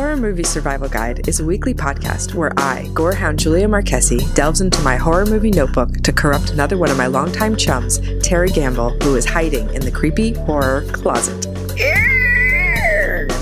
Horror Movie Survival Guide is a weekly podcast where I, gorehound Julia Marquesi, delves into my horror movie notebook to corrupt another one of my longtime chums, Terry Gamble, who is hiding in the creepy horror closet.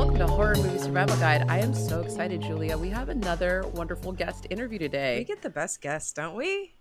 Welcome to Horror Movie Survival Guide. I am so excited, Julia. We have another wonderful guest interview today. we get the best guests, don't we?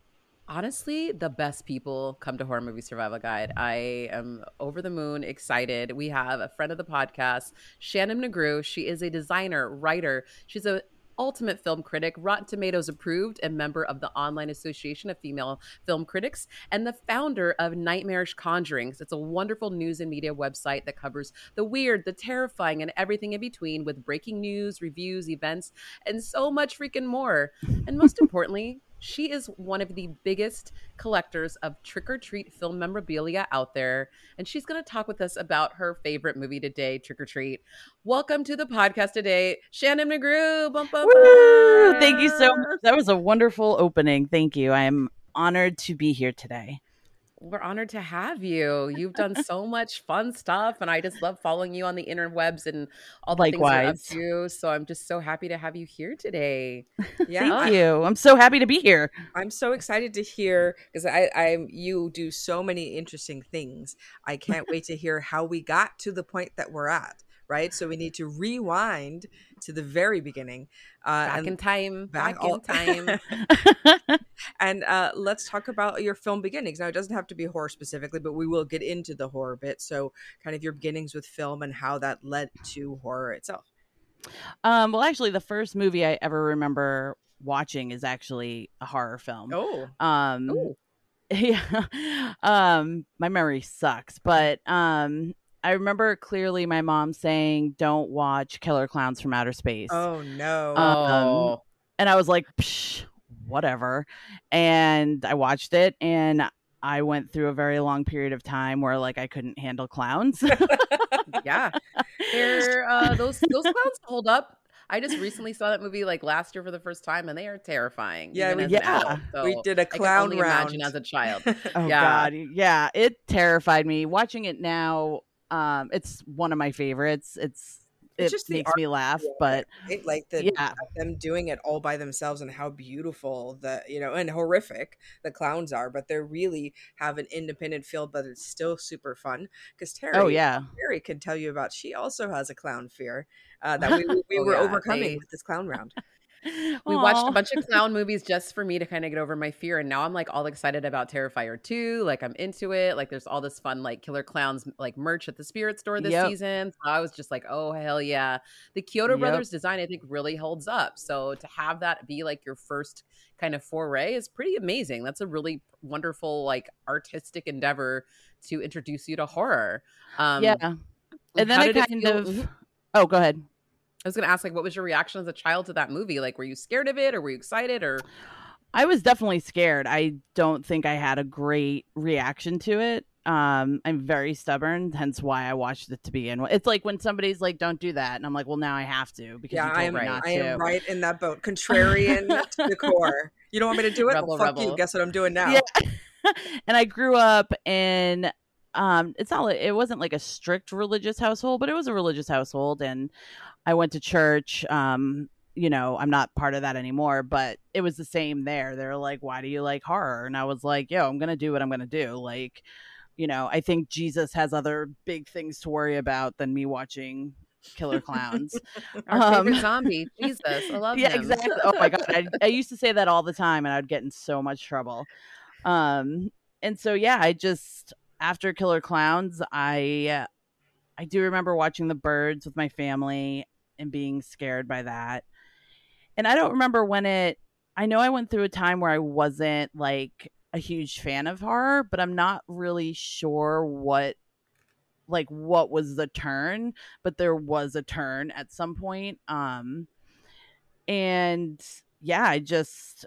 Honestly, the best people come to Horror Movie Survival Guide. I am over the moon excited. We have a friend of the podcast, Shannon McGrew. She is a designer, writer. She's a ultimate film critic, Rotten Tomatoes approved, and member of the Online Association of Female Film Critics, and the founder of Nightmarish Conjurings. It's a wonderful news and media website that covers the weird, the terrifying, and everything in between with breaking news, reviews, events, and so much freaking more. And most importantly, she is one of the biggest collectors of trick or treat film memorabilia out there. And she's going to talk with us about her favorite movie today, Trick or Treat. Welcome to the podcast today, Shannon McGrew. Bum, bum, Woo! Thank you so much. That was a wonderful opening. Thank you. I am honored to be here today. We're honored to have you. You've done so much fun stuff, and I just love following you on the interwebs and all the Likewise. things you're up to. So I'm just so happy to have you here today. Yeah, Thank you. I'm so happy to be here. I'm so excited to hear because I, I, you do so many interesting things. I can't wait to hear how we got to the point that we're at. Right, so we need to rewind to the very beginning. Uh, Back in time. back Back, all- in time. and uh, let's talk about your film beginnings. Now, it doesn't have to be horror specifically, but we will get into the horror bit. So, kind of your beginnings with film and how that led to horror itself. um, well, actually, the first movie I ever remember watching is actually a horror film. Oh, Um, Ooh. yeah. Um, my memory sucks, but um, I remember clearly my mom saying, "Don't watch Killer Klowns from Outer Space." oh no! Um, Oh. and I was like, Psh, whatever. And I watched it, and I went through a very long period of time where like I couldn't handle clowns. yeah they're uh those those clowns hold up i just recently saw that movie like last year for the first time and they are terrifying Yeah, we- yeah. adult, so we did a I clown only round imagine as a child oh Yeah. God, yeah, it terrified me. Watching it now, um, it's one of my favorites. It's It's it just makes me laugh, Yeah, but it, like the yeah, them doing it all by themselves and how beautiful the you know and horrific the clowns are but they really have an independent feel but it's still super fun because terry oh yeah, terry can tell you about she also has a clown fear uh, that we, we Oh, were yeah, overcoming they- with this clown round we watched a bunch of clown movies just for me to kind of get over my fear and now i'm like all excited about terrifier 2 like i'm into it like there's all this fun like killer clowns like merch at the spirit store this Yep. season so i was just like oh hell yeah the Chiodo Yep. brothers design i think really holds up so to have that be like your first kind of foray is pretty amazing that's a really wonderful like artistic endeavor to introduce you to horror um yeah. And then I it kind feel- of. Mhm. Oh, go ahead. I was gonna ask, like, what was your reaction as a child to that movie? Like, were you scared of it, or were you excited, or I was definitely scared. I don't think I had a great reaction to it. Um, I'm very stubborn, hence why I watched it to begin with. It's like when somebody's like, "Don't do that," and I'm like, "Well, now I have to because yeah you told i am not i to." am right in that boat contrarian to the core you don't want me to do it Rebel, well fuck you guess what i'm doing now Yeah. and I grew up in um it's not it wasn't like a strict religious household, but it was a religious household and I went to church. Um, you know, I'm not part of that anymore, but it was the same there. They're like, Why do you like horror? And I was like, Yo, I'm gonna do what I'm gonna do. Like, you know, I think Jesus has other big things to worry about than me watching killer clowns. our Um, favorite zombie? Jesus, I love yeah, him. exactly. Oh my god, I, I used to say that all the time, and I'd get in so much trouble. Um, and so yeah, I just after Killer Klowns, I I do remember watching The Birds with my family and being scared by that. And I don't remember when it. I know I went through a time where I wasn't like a huge fan of horror, but I'm not really sure what like what was the turn, but there was a turn at some point. Um and yeah, I just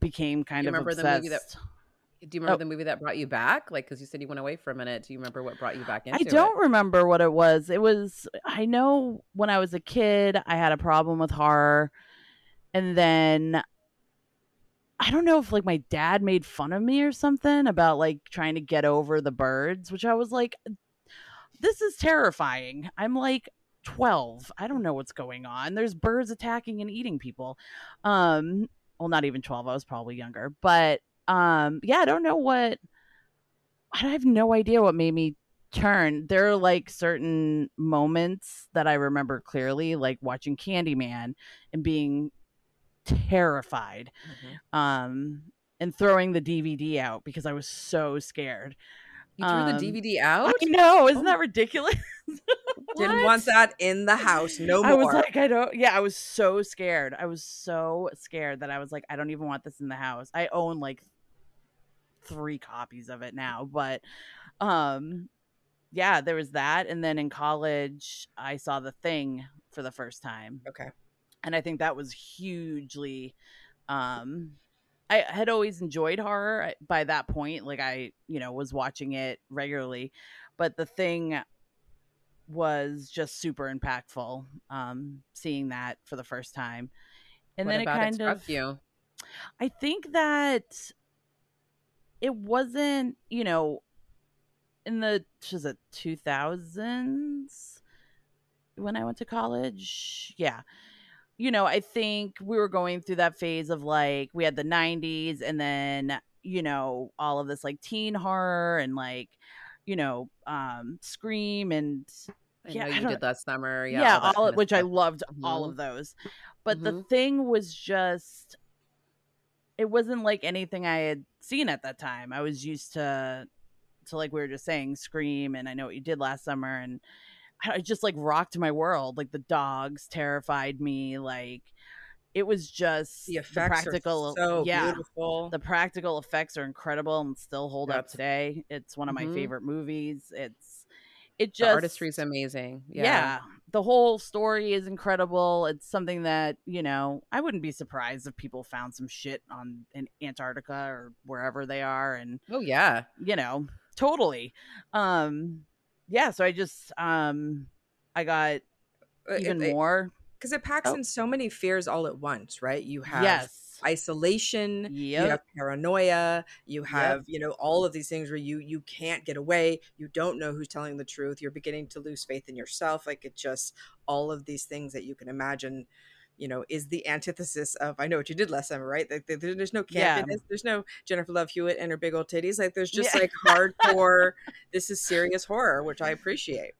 became kind You of remember the movie that- Do you remember Oh. the movie that brought you back? Like, because you said you went away for a minute. Do you remember what brought you back into I don't it? remember what it was. It was I know when I was a kid I had a problem with horror and then I don't know if like my dad made fun of me or something about like trying to get over the birds, which I was like this is terrifying. I'm like 12. I don't know what's going on. There's birds attacking and eating people. Um well not even 12. I was probably younger. But um yeah, I don't know what I have no idea what made me turn. There are like certain moments that I remember clearly, like watching Candyman and being terrified, Mhm. um, and throwing the DVD out because I was so scared. You threw Um, the DVD out? I know, isn't Oh. that ridiculous? Didn't want that in the house. No more. I was like, I don't. Yeah, I was so scared. I was so scared that I was like, I don't even want this in the house. I own like three copies of it now, but um, yeah, there was that, and then in college, I saw The Thing for the first time, okay. and I think that was hugely. Um, I had always enjoyed horror by that point. Like I, you know, was watching it regularly, but The Thing was just super impactful. Um, seeing that for the first time, and what then it kind struck of. you? I think that it wasn't, you know, in the was it two thousands when I went to college. Yeah. You know, I think we were going through that phase of like we had the nineties and then, you know, all of this like teen horror and like, you know, um Scream and I Yeah, know I you don't- did that summer. Yeah, yeah, all all, of which I loved all Mhm. of those. But the Mhm. thing was just it wasn't like anything I had seen at that time. I was used to to like we were just saying Scream and I know what you did last summer and I just like rocked my world. Like the dogs terrified me like it was just The effects practical so yeah beautiful. the practical effects are incredible and still hold up today. It's one of my Mhm. favorite movies. It's it The just artistry is amazing. Yeah. yeah. the whole story is incredible it's something that you know i wouldn't be surprised if people found some shit on in antarctica or wherever they are and Oh yeah. you know totally um yeah so i just um i got even more because it packs Oh. in so many fears all at once, right? You have yes isolation, you have paranoia, you have you know all of these things where you you can't get away, you don't know who's telling the truth, you're beginning to lose faith in yourself. Like it just all of these things that you can imagine. You know, is the antithesis of I know what you did last summer, right? Like there's no Yeah. campiness, there's no Jennifer Love Hewitt and her big old titties. Like there's just Yeah. like hardcore. this is serious horror, which I appreciate.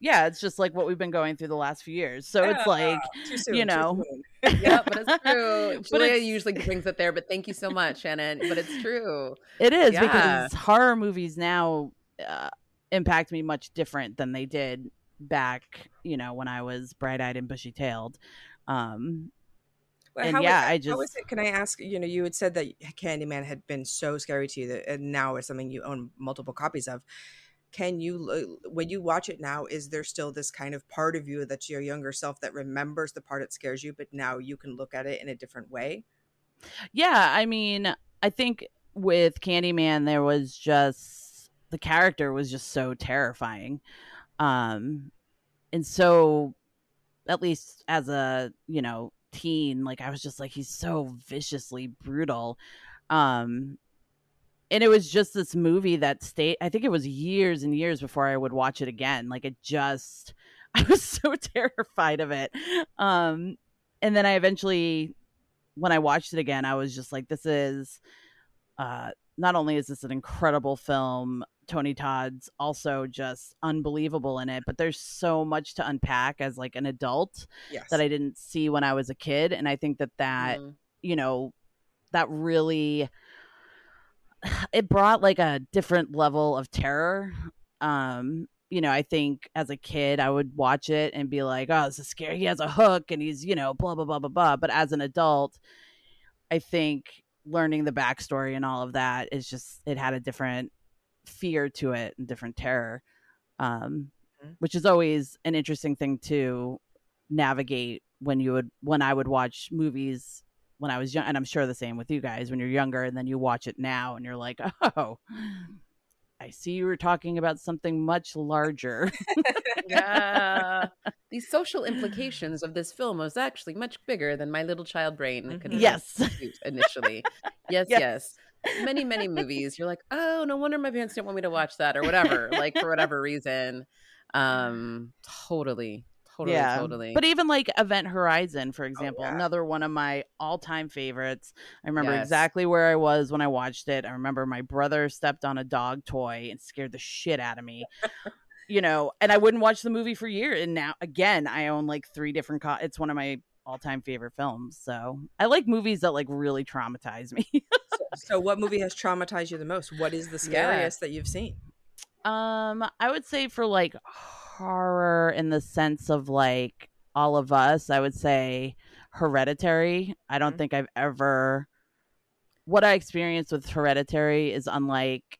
Yeah it's just like what we've been going through the last few years so it's like soon, you know. Yeah, but it's true. But Julia usually brings it there, but thank you so much, Shannon. But it's true. It is Yeah. because horror movies now uh, impact me much different than they did back, you know, when I was bright-eyed and bushy-tailed. Um, Well, And yeah, I just- it? Can I ask? You know, you had said that Candyman had been so scary to you that, and now it's something you own multiple copies of. Can you, when you watch it now, is there still this kind of part of you that's your younger self that remembers the part that scares you, but now you can look at it in a different way? yeah, I mean, I think with Candyman there was just the character was just so terrifying. Um, and so at least as a, you know, teen, like I was just like he's so viciously brutal. Um and it was just this movie that stayed i think it was years and years before i would watch it again like it just i was so terrified of it um and then i eventually when i watched it again i was just like this is uh not only is this an incredible film tony todd's also just unbelievable in it but there's so much to unpack as like an adult Yes. that i didn't see when i was a kid and i think that that Mm. you know that really it brought like a different level of terror. Um you know i think as a kid i would watch it and be like oh this is scary. He has a hook and he's you know blah blah blah blah blah. But as an adult i think learning the backstory and all of that is just it had a different fear to it and different terror um, Mhm. which is always an interesting thing to navigate when you would when I would watch movies when I was young, and I'm sure the same with you guys when you're younger, and then you watch it now, and you're like, oh. I see you were talking about something much larger. yeah. The social implications of this film was actually much bigger than my little child brain could Mhm. Yes. initially. Yes, Yes. yes. Many, many movies. You're like, oh, no wonder my parents didn't want me to watch that or whatever, like for whatever reason. Um, totally, totally, totally. But even like Event Horizon, for example, yeah. another one of my all time favorites. I remember Yes. exactly where I was when I watched it. I remember my brother stepped on a dog toy and scared the shit out of me. you know, and I wouldn't watch the movie for years. And now, again, I own like three different. Co- it's one of my all time favorite films. So I like movies that like really traumatize me. So, what movie has traumatized you the most? What is the Yeah. scariest that you've seen? Um, I would say for like horror in the sense of like all of us, I would say Hereditary. I don't Mhm. think I've ever what I experienced with Hereditary is unlike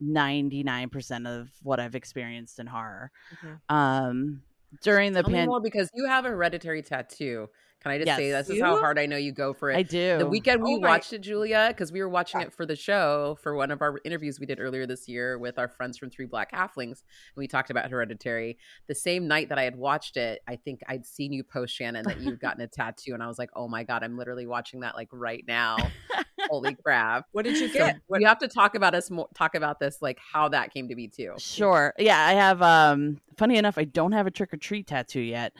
99% of what I've experienced in horror. Mhm. Um during the Tell me pan more because you have a hereditary tattoo. Can I just say Yes. this is how hard I know you go for it? I do. The weekend we Oh watched it, Julia, because we were watching it for the show for one of our interviews we did earlier this year with our friends from Three Black Halflings. And we talked about Hereditary. The same night that I had watched it, I think I'd seen you post Shannon that you'd gotten a tattoo, and I was like, "Oh my god, I'm literally watching that like right now." Holy crap! What did you So get? What, we have to talk about us more. Talk about this, like how that came to be too. Sure. Yeah, I have um funny enough, I don't have a trick or treat tattoo yet.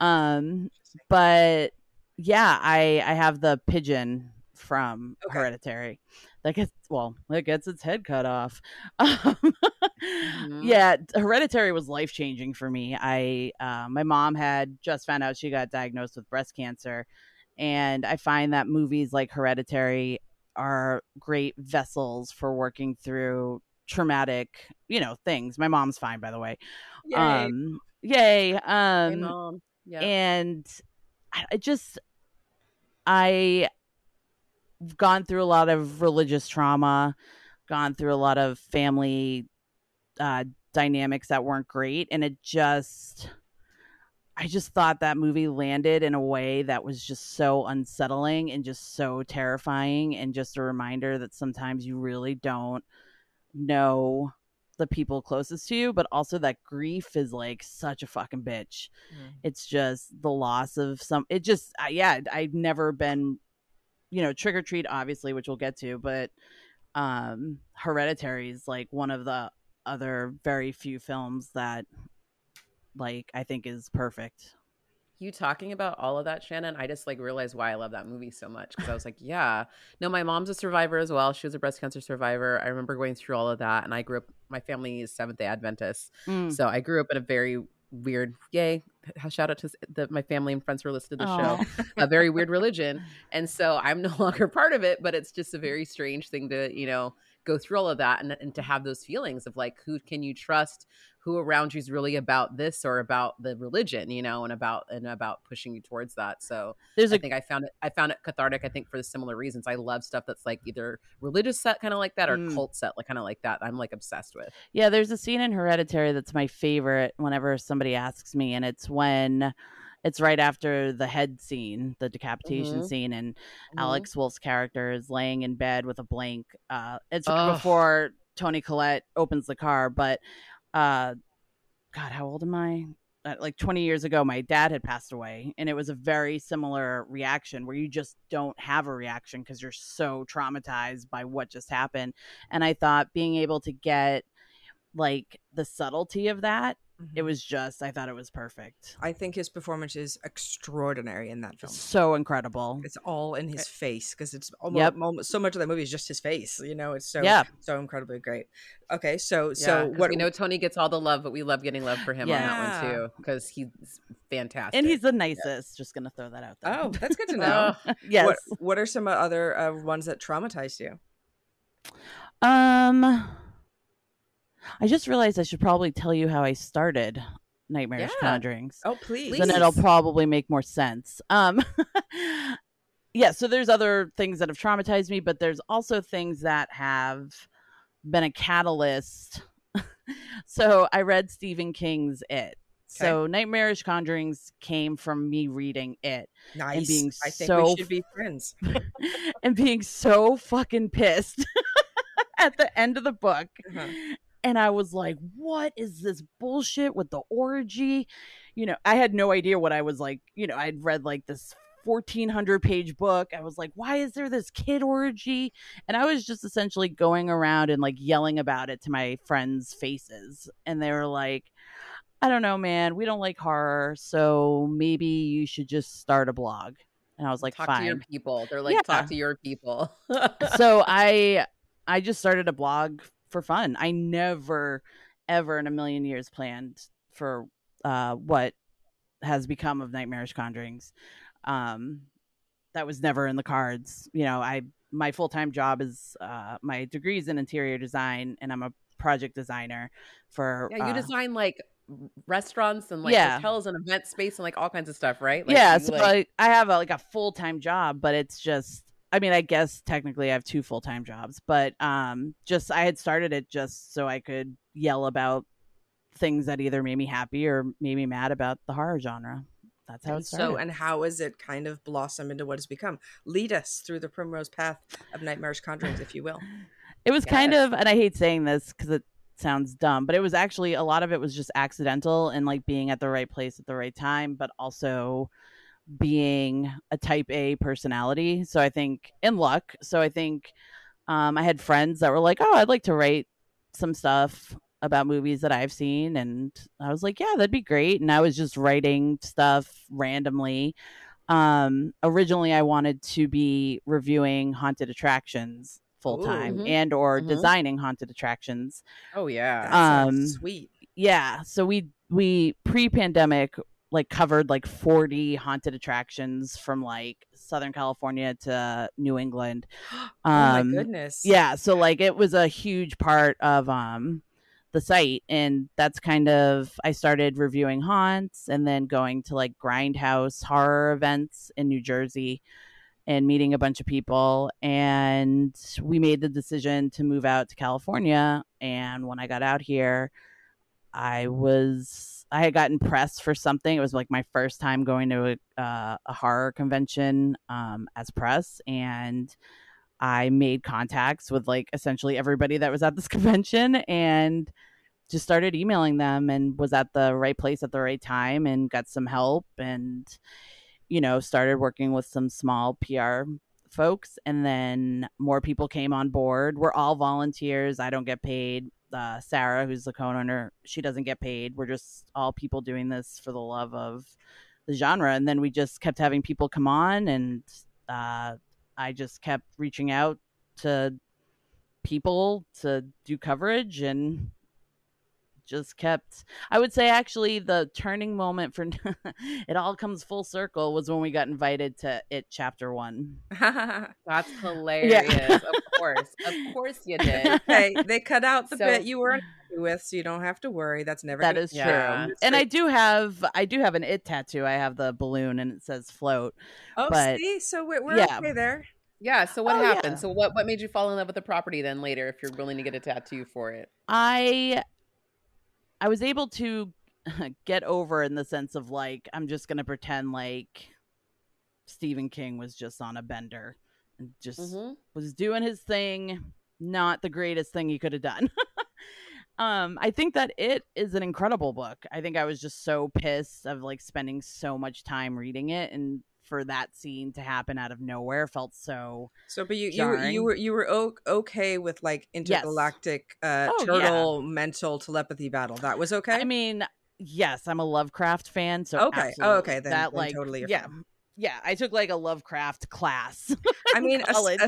Um but yeah, I I have the pigeon from Okay. Hereditary. That gets well, it gets its head cut off. Um, Mhm. Yeah, Hereditary was life changing for me. I uh, my mom had just found out she got diagnosed with breast cancer, and I find that movies like Hereditary are great vessels for working through traumatic, you know, things. My mom's fine, by the way. Yay. Um, yay. Hey, Um, mom. Yeah. and I just I have gone through a lot of religious trauma, gone through a lot of family uh, dynamics that weren't great, and it just I just thought that movie landed in a way that was just so unsettling and just so terrifying, and just a reminder that sometimes you really don't know the people closest to you, but also that grief is like such a fucking bitch Mm. it's just the loss of some it just I, yeah i've never been you know trick or treat obviously which we'll get to but um hereditary is like one of the other very few films that like i think is perfect you talking about all of that, Shannon, I just like realized why I love that movie so much. Cause I was like, yeah, no, my mom's a survivor as well. She was a breast cancer survivor. I remember going through all of that. And I grew up, my family is Seventh day Adventist. Mm. So I grew up in a very weird, yay, shout out to the, my family and friends who are listening to the show, a very weird religion. And so I'm no longer part of it, but it's just a very strange thing to, you know, go through all of that and, and to have those feelings of like, who can you trust? Who around you is really about this or about the religion, you know, and about and about pushing you towards that. So there's I a think I found it. I found it cathartic. I think for the similar reasons. I love stuff that's like either religious set kind of like that or Mm. cult set like kind of like that. I'm like obsessed with. Yeah, there's a scene in Hereditary that's my favorite whenever somebody asks me, and it's when it's right after the head scene, the decapitation Mhm. scene, and Mm-hmm. Alex Wolff's character is laying in bed with a blank. Uh, it's Ugh. before Toni Collette opens the car, but uh, God, how old am I? Uh, like 20 years ago, my dad had passed away, and it was a very similar reaction where you just don't have a reaction because you're so traumatized by what just happened. And I thought being able to get like the subtlety of that, it Mhm. was just, I thought it was perfect. I think his performance is extraordinary in that film. So incredible. It's all in his face because it's almost, Yep. almost so much of that movie is just his face. You know, it's so Yeah. so incredibly great. Okay, so Yeah, so what we know Toni gets all the love, but we love getting love for him on that one too because he's fantastic. And he's the nicest. Just going to throw that out there. Oh, that's good to know. Oh, yes. What What are some other uh, ones that traumatized you? Um, I just realized I should probably tell you how I started Nightmarish Yeah. Conjurings. Oh, please. Then it'll probably make more sense. Um, yeah. So there's other things that have traumatized me, but there's also things that have been a catalyst so I read Stephen King's It. So Nightmarish Conjurings came from me reading it Nice. and being I think so we should be friends. and being so fucking pissed at the end of the book. Uh-huh. And I was like, what is this bullshit with the orgy? You know, I had no idea what I was like. You know, I'd read like this 1400 page book. I was like, why is there this kid orgy? And I was just essentially going around and like yelling about it to my friends' faces. And they were like, I don't know, man. We don't like horror. So maybe you should just start a blog. And I was like, talk fine to your people. They're like, Yeah. talk to your people. so I I just started a blog for fun. I never ever in a million years planned for uh what has become of Nightmarish Conjurings. Um that was never in the cards. You know, I my full-time job is uh my degree is in interior design and I'm a project designer for yeah, you uh, design like restaurants and like Yeah. hotels and event space and like all kinds of stuff, right? Like, yeah, you, so like- I, I have a, like a full time job, but it's just I mean, I guess technically I have two full time jobs, but um, just I had started it just so I could yell about things that either made me happy or made me mad about the horror genre. That's how And it started. so, and how has it kind of blossomed into what has become? Lead us through the primrose path of nightmarish conjurings, if you will. it was kind Yes. of, and I hate saying this because it sounds dumb, but it was actually a lot of it was just accidental and like being at the right place at the right time, but also being a type A personality. So I think in luck. So I think um, I had friends that were like, "Oh, I'd like to write some stuff about movies that I've seen," and I was like, "Yeah, that'd be great." And I was just writing stuff randomly. Um, originally, I wanted to be reviewing haunted attractions full time Ooh. Mhm. and or Mhm. designing haunted attractions oh yeah. Um, sweet. yeah so we we pre-pandemic like covered like 40 haunted attractions from like southern california to new england oh my um, goodness. yeah so like it was a huge part of um the site and that's kind of i started reviewing haunts and then going to like grindhouse horror events in new jersey and meeting a bunch of people and we made the decision to move out to california and when i got out here i was i had gotten press for something it was like my first time going to a, uh, a horror convention um, as press and I made contacts with like essentially everybody that was at this convention and just started emailing them and was at the right place at the right time and got some help and you know started working with some small PR folks and then more people came on board. We're all volunteers. I don't get paid. Uh, Sarah, who's the co-owner, she doesn't get paid. We're just all people doing this for the love of the genre. And then we just kept having people come on and uh, I just kept reaching out to people to do coverage and just kept I would say actually the turning moment for it all comes full circle was when we got invited to it chapter 1. That's hilarious. Of course. Of course you did. hey, they cut out the So- bit you weren't with, so you don't have to worry. That's never That gonna- is Yeah. true. And I do have I do have an it tattoo. I have the balloon and it says float. Oh, but- see, so we're, we're yeah. okay there. Yeah. So what Oh, yeah. happened? So what what made you fall in love with the property then later if you're willing to get a tattoo for it? I I was able to get over in the sense of like I'm just gonna pretend like Stephen King was just on a bender and just Mhm. was doing his thing. Not the greatest thing he could have done. um, I think that it is an incredible book. I think I was just so pissed of like spending so much time reading it and for that scene to happen out of nowhere felt so So, but you you were, you were you were o- okay with like intergalactic uh, Oh, yeah. turtle mental telepathy battle. That was okay. I mean, yes, I'm a Lovecraft fan, so Okay. Oh, okay, then- that then like totally yeah, fine. yeah. I took like a Lovecraft class. I mean, os- college.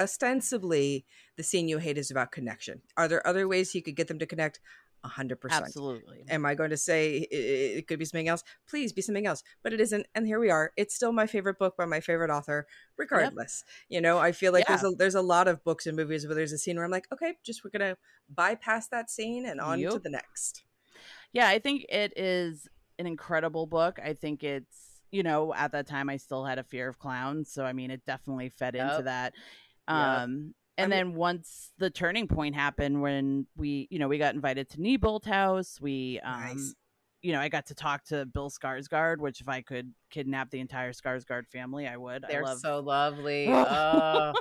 ostensibly, the scene you hate is about connection. Are there other ways you could get them to connect? A hundred percent. absolutely. Am I going to say i- i- it could be something else? Please be something else, but it isn't. And here we are. It's still my favorite book by my favorite author, regardless. You know, I feel like there's a there's a lot of books and movies where there's a scene where I'm like, okay, just we're gonna bypass that scene and on to the next. Yeah, I think it is an incredible book. I think it's you know at that time I still had a fear of clowns, so I mean it definitely fed into Yep. that. Yep. Um, and I'm- then once the turning point happened when we you know we got invited to Neibolt house we um Nice. you know i got to talk to bill skarsgård which if i could kidnap the entire skarsgård family i would They're i love so lovely. Oh.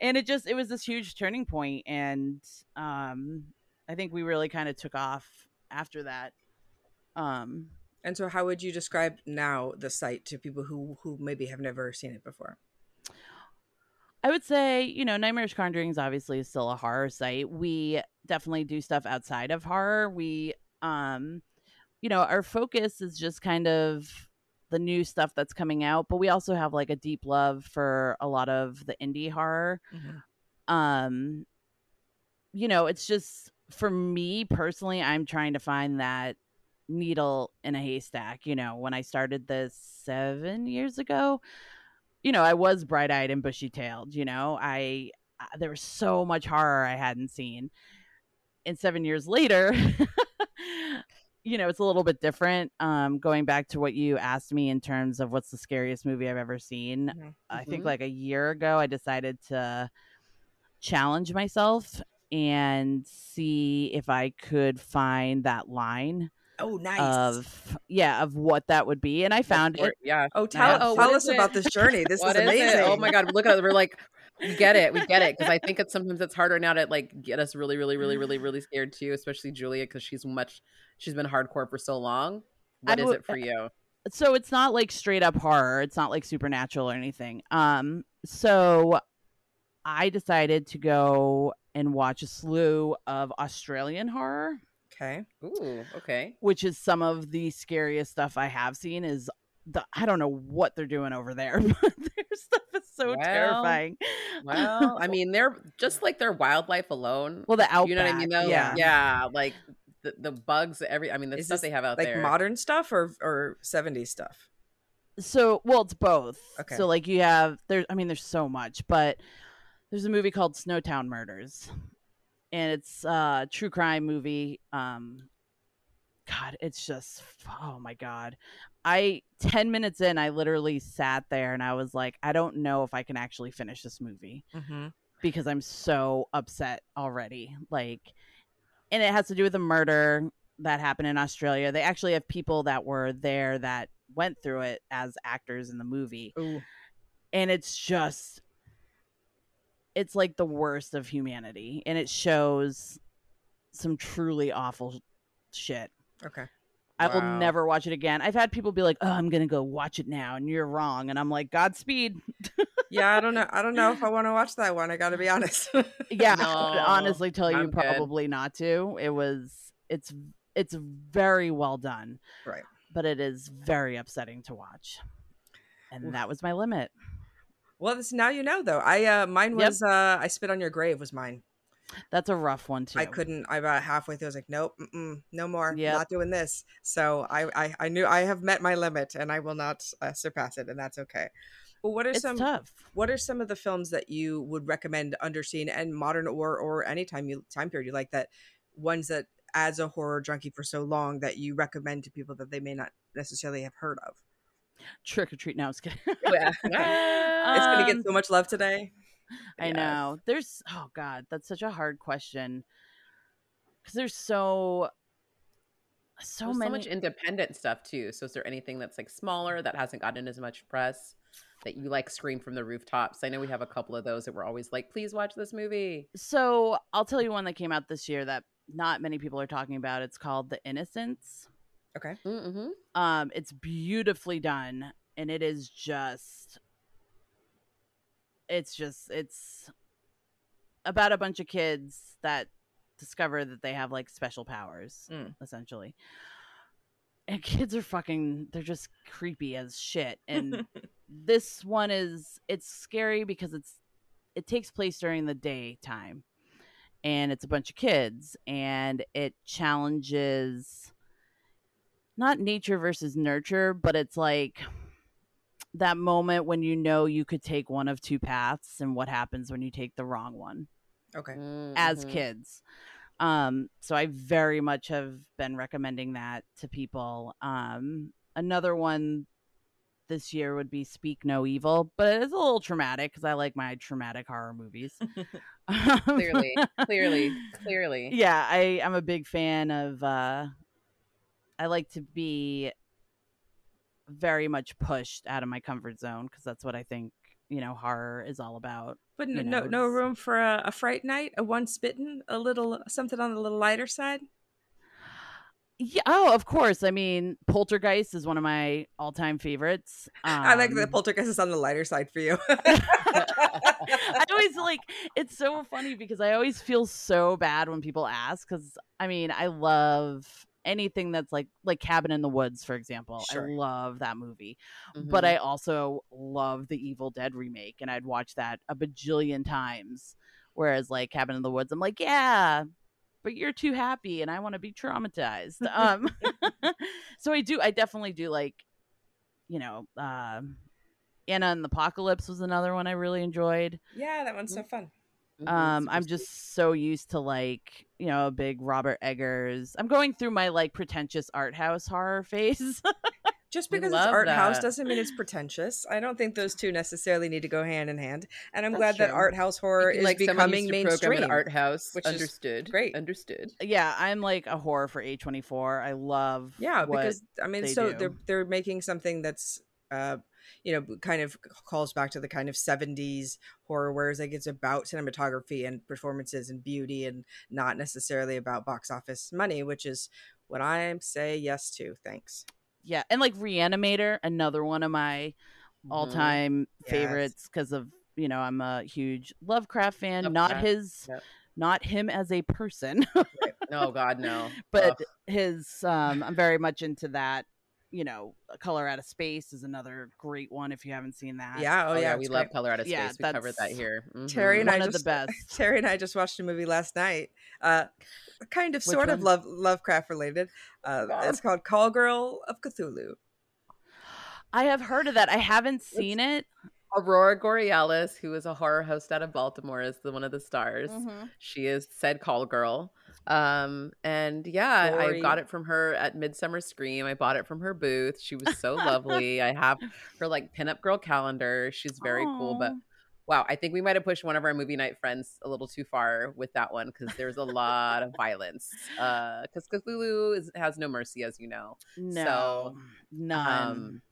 and it just it was this huge turning point and um i think we really kind of took off after that um And so, how would you describe now the site to people who who maybe have never seen it before? I would say, you know, Nightmarish Conjurings obviously is still a horror site. We definitely do stuff outside of horror. We um you know, our focus is just kind of the new stuff that's coming out, but we also have like a deep love for a lot of the indie horror. Um you know, it's just for me personally, I'm trying to find that needle in a haystack. You know, when I started this seven years ago, you know, I was bright eyed and bushy tailed. You know, I uh, there was so much horror I hadn't seen. And seven years later, you know, it's a little bit different. Um, going back to what you asked me in terms of what's the scariest movie I've ever seen, Mhm. I think Mhm. like a year ago, I decided to challenge myself and see if I could find that line Oh, nice. of yeah of what that would be, and I found it. Yeah. oh, tell, Oh, tell us it? about this journey. This What is is amazing. it? Oh my god! Look at it. We're like, we get it. We get it. Because I think it's sometimes it's harder now to like get us really, really, really, really, really scared too. Especially Julia, because she's much. She's been hardcore for so long. What I is would- it for you? So it's not like straight up horror. It's not like supernatural or anything. Um, so I decided to go and watch a slew of Australian horror. Okay. Ooh. Okay. which is some of the scariest stuff I have seen is the I don't know what they're doing over there, but their stuff is so Well, terrifying. Well, I mean, they're just like their wildlife alone. well, the outback, you know what I mean? Though. yeah. Yeah. Like the, the bugs. Every. I mean, the Is stuff they have out like there. Like modern stuff or or 70s stuff? So, well, it's both. Okay. So, like, you have there's, I mean, there's so much, but there's a movie called Snowtown Murders, and it's a true crime movie. Um, God, it's just oh my god. I 10 minutes in, I literally sat there and I was like, I don't know if I can actually finish this movie. Mm-hmm. because I'm so upset already. Like, and it has to do with a murder that happened in Australia. They actually have people that were there that went through it as actors in the movie. Ooh. And it's just, it's like the worst of humanity. And it shows some truly awful shit. Okay. I will Wow. never watch it again. I've had people be like, "Oh, I'm gonna go watch it now," and you're wrong. And I'm like, "Godspeed." Yeah, I don't know. I don't know if I want to watch that one. I got to be honest. Yeah, I would honestly tell you I'm good. probably not to. It was it's it's very well done. Right. But it is very upsetting to watch. And that was my limit. Well, this now you know though. I uh mine Yep. was uh I spit on your grave was mine. That's a rough one too. I couldn't. I about halfway through. I was like, nope, no more. Yep. Not doing this. So I, I, I knew I have met my limit, and I will not uh, surpass it, and that's okay. Well, what are It's some tough. what are some of the films that you would recommend underseen and modern or or any time you time period you like that ones that as a horror junkie for so long that you recommend to people that they may not necessarily have heard of? Trick or treat. Now I was kidding. Yeah. it's gonna get Um, so much love today. I Yes. know. There's oh god, that's such a hard question. Cuz there's so so There's many so much independent stuff too. So is there anything that's like smaller that hasn't gotten as much press that you like scream from the rooftops? I know we have a couple of those that we're always like, please watch this movie. So, I'll tell you one that came out this year that not many people are talking about. It's called The Innocents. Okay. Mm-hmm. Um, it's beautifully done, and it is just, it's just, it's about a bunch of kids that discover that they have like special powers, Mm. essentially. And kids are fucking, they're just creepy as shit. And this one is, it's scary because it's, it takes place during the daytime and it's a bunch of kids and it challenges not nature versus nurture, but it's like that moment when you know you could take one of two paths and what happens when you take the wrong one okay. as Mhm. kids. Um, so I very much have been recommending that to people. Um, another one this year would be Speak No Evil, but it's a little traumatic because I like my traumatic horror movies. clearly, clearly, clearly. Yeah, I I'm a big fan of. uh I like to be very much pushed out of my comfort zone because that's what I think you know horror is all about. But you know, no, no room for a, a fright night, a one spitting, a little something on the little lighter side. Yeah, oh, of course. I mean, Poltergeist is one of my all-time favorites. I like that Um, poltergeist is on the lighter side for you. I always like it's so funny because I always feel so bad when people ask because I mean I love anything that's like like Cabin in the Woods for example. Sure. I love that movie, Mm-hmm. but I also love the Evil Dead remake and I'd watch that a bajillion times. Whereas like Cabin in the Woods, I'm like yeah. But you're too happy, and I want to be traumatized. Um, so I do. I definitely do like, you know, um, Anna and the Apocalypse was another one I really enjoyed. yeah, that one's so fun. Mhm, Um, I'm just so used to like, you know, a big Robert Eggers. I'm going through my like pretentious art house horror phase. Just because it's art house doesn't mean it's pretentious. I don't think those two necessarily need to go hand in hand. And I'm That's glad that art house horror is like becoming used to program mainstream. art house, which understood. great. understood. yeah, I'm like a horror for A24. I love Yeah, because I mean, so do. they're they're making something that's, uh, you know, kind of calls back to the kind of '70s horror, whereas like it's about cinematography and performances and beauty, and not necessarily about box office money, which is what I say yes to. Thanks. yeah, and like Reanimator, another one of my Mhm. all-time Yes. favorites because of, you know, I'm a huge Lovecraft fan, not his yep. not him as a person, No, God, no. but Ugh. his um I'm very much into that, you know, Color Out of Space is another great one if you haven't seen that. Yeah. Oh, Oh, yeah. yeah, it's we love great. Color Out of Space. Yeah, we covered that here. Terry Mhm. and I One of the just- best. Terry and I just watched a movie last night. Uh, kind of, Which sort of love Lovecraft related. Uh, God. it's called Call Girl of Cthulhu. I have heard of that. I haven't seen it. Aurora Borealis, who is a horror host out of Baltimore, is the one of the stars. Mm-hmm. She is said call girl. Um, and yeah, I got it from her at Midsummer Scream. I bought it from her booth. She was so lovely. I have her like pinup girl calendar. She's very cool, but wow, I think we might have pushed one of our movie night friends a little too far with that one because there's a lot of violence. Uh, because Cthulhu is, has no mercy, as you know. no, none. um,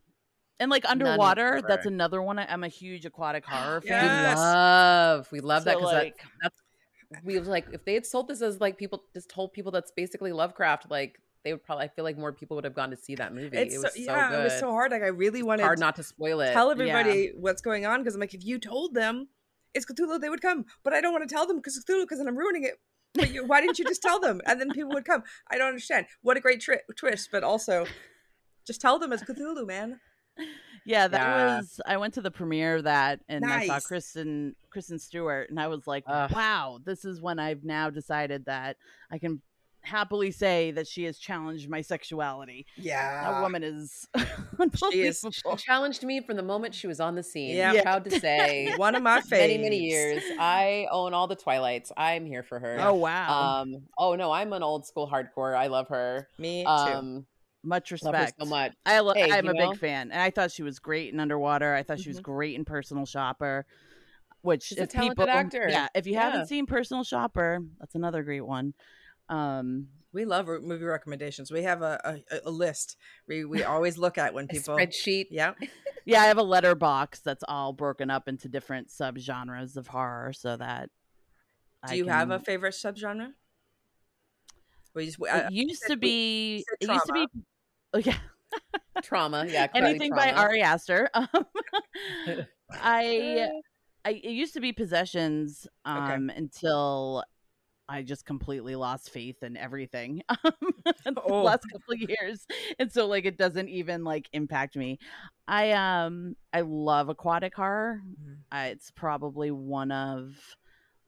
and like underwater, that's another one. I- I'm a huge aquatic horror fan. Yes. love, we love that because like, we was like if they had sold this as like people just told people that's basically Lovecraft, like they would probably I feel like more people would have gone to see that movie. It's it was so, yeah, good. it was so hard. Like I really wanted hard not to spoil it. tell everybody what's going on because I'm like, if you told them it's Cthulhu, they would come. But I don't want to tell them because Cthulhu because then I'm ruining it. But you, why didn't you just tell them and then people would come? I don't understand. What a great tri- twist, but also just tell them it's Cthulhu, man. Yeah, that Yeah. was. I went to the premiere of that, and I saw Kristen Kristen Stewart, and I was like, Ugh. "Wow, this is when I've now decided that I can happily say that she has challenged my sexuality. Yeah, That woman is She is- She challenged me from the moment she was on the scene. Yeah. I'm proud to say. one of my faves. many many years. I own all the Twilights. I'm here for her. Oh wow, Um. Oh no, I'm an old school hardcore. I love her. Me too. Um. Much Love her respect. so much. I lo- Hey, I'm a know? big fan, and I thought she was great in Underwater. I thought she was Mhm. great in Personal Shopper. Which She's a if talented people, actor. yeah, if you Yeah. haven't seen Personal Shopper, that's another great one. Um, we love re- movie recommendations. We have a, a, a list we we always look at when people A people. spreadsheet. Yeah, yeah, I have a Letterboxd that's all broken up into different subgenres of horror, so that. do I you have a favorite subgenre? We just, It I, used to be. It used to be. Oh yeah, Trauma. Yeah. anything by trauma. Ari Aster. Um, I, I it used to be possessions um until I just completely lost faith in everything um, the Oh. last couple of years, and so like it doesn't even like impact me. I um I love aquatic horror. Mhm. Uh, it's probably one of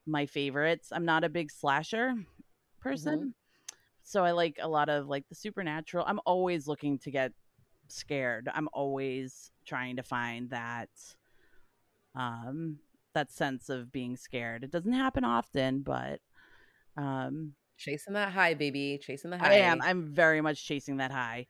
my favorites. I'm not a big slasher person, so I like a lot of like the supernatural. I'm always looking to get scared. I'm always trying to find that um that sense of being scared. It doesn't happen often, but um Chasing that high, baby. Chasing the high. I am. I'm very much chasing that high.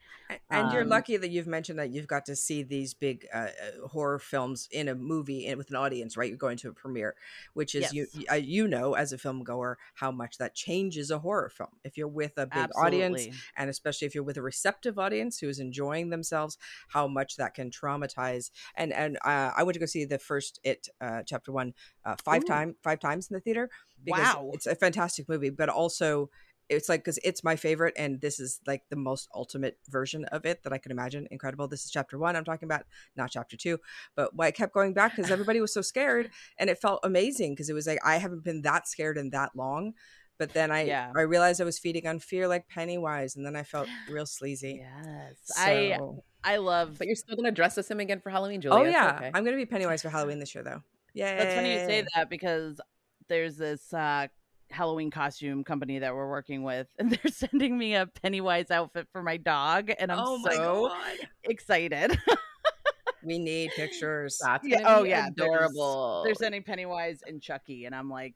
And you're Um, lucky that you've mentioned that you've got to see these big uh, uh, horror films in a movie and with an audience, right? You're going to a premiere, which is you Yes. uh, you know as a film goer how much that changes a horror film. If you're with a big audience, and especially if you're with a receptive audience who is enjoying themselves, how much that can traumatize. And and uh, I went to go see the first It uh, chapter one uh, five Ooh. time five times in the theater because Wow. it's a fantastic movie, but also it's like because it's my favorite and this is like the most ultimate version of it that i could imagine incredible this is chapter one i'm talking about not chapter two but why i kept going back because everybody was so scared and it felt amazing because it was like i haven't been that scared in that long but then i Yeah. i realized i was feeding on fear like pennywise and then i felt real sleazy Yes. I So- I love But you're still gonna dress as him again for Halloween, Julia. oh yeah okay. i'm gonna be pennywise for halloween this year though yeah That's funny you say that because there's this uh, Halloween costume company that we're working with, and they're sending me a Pennywise outfit for my dog, and I'm oh so god excited. we need pictures That's Yeah, oh, yeah, adorable. they're sending Pennywise and Chucky, and I'm like,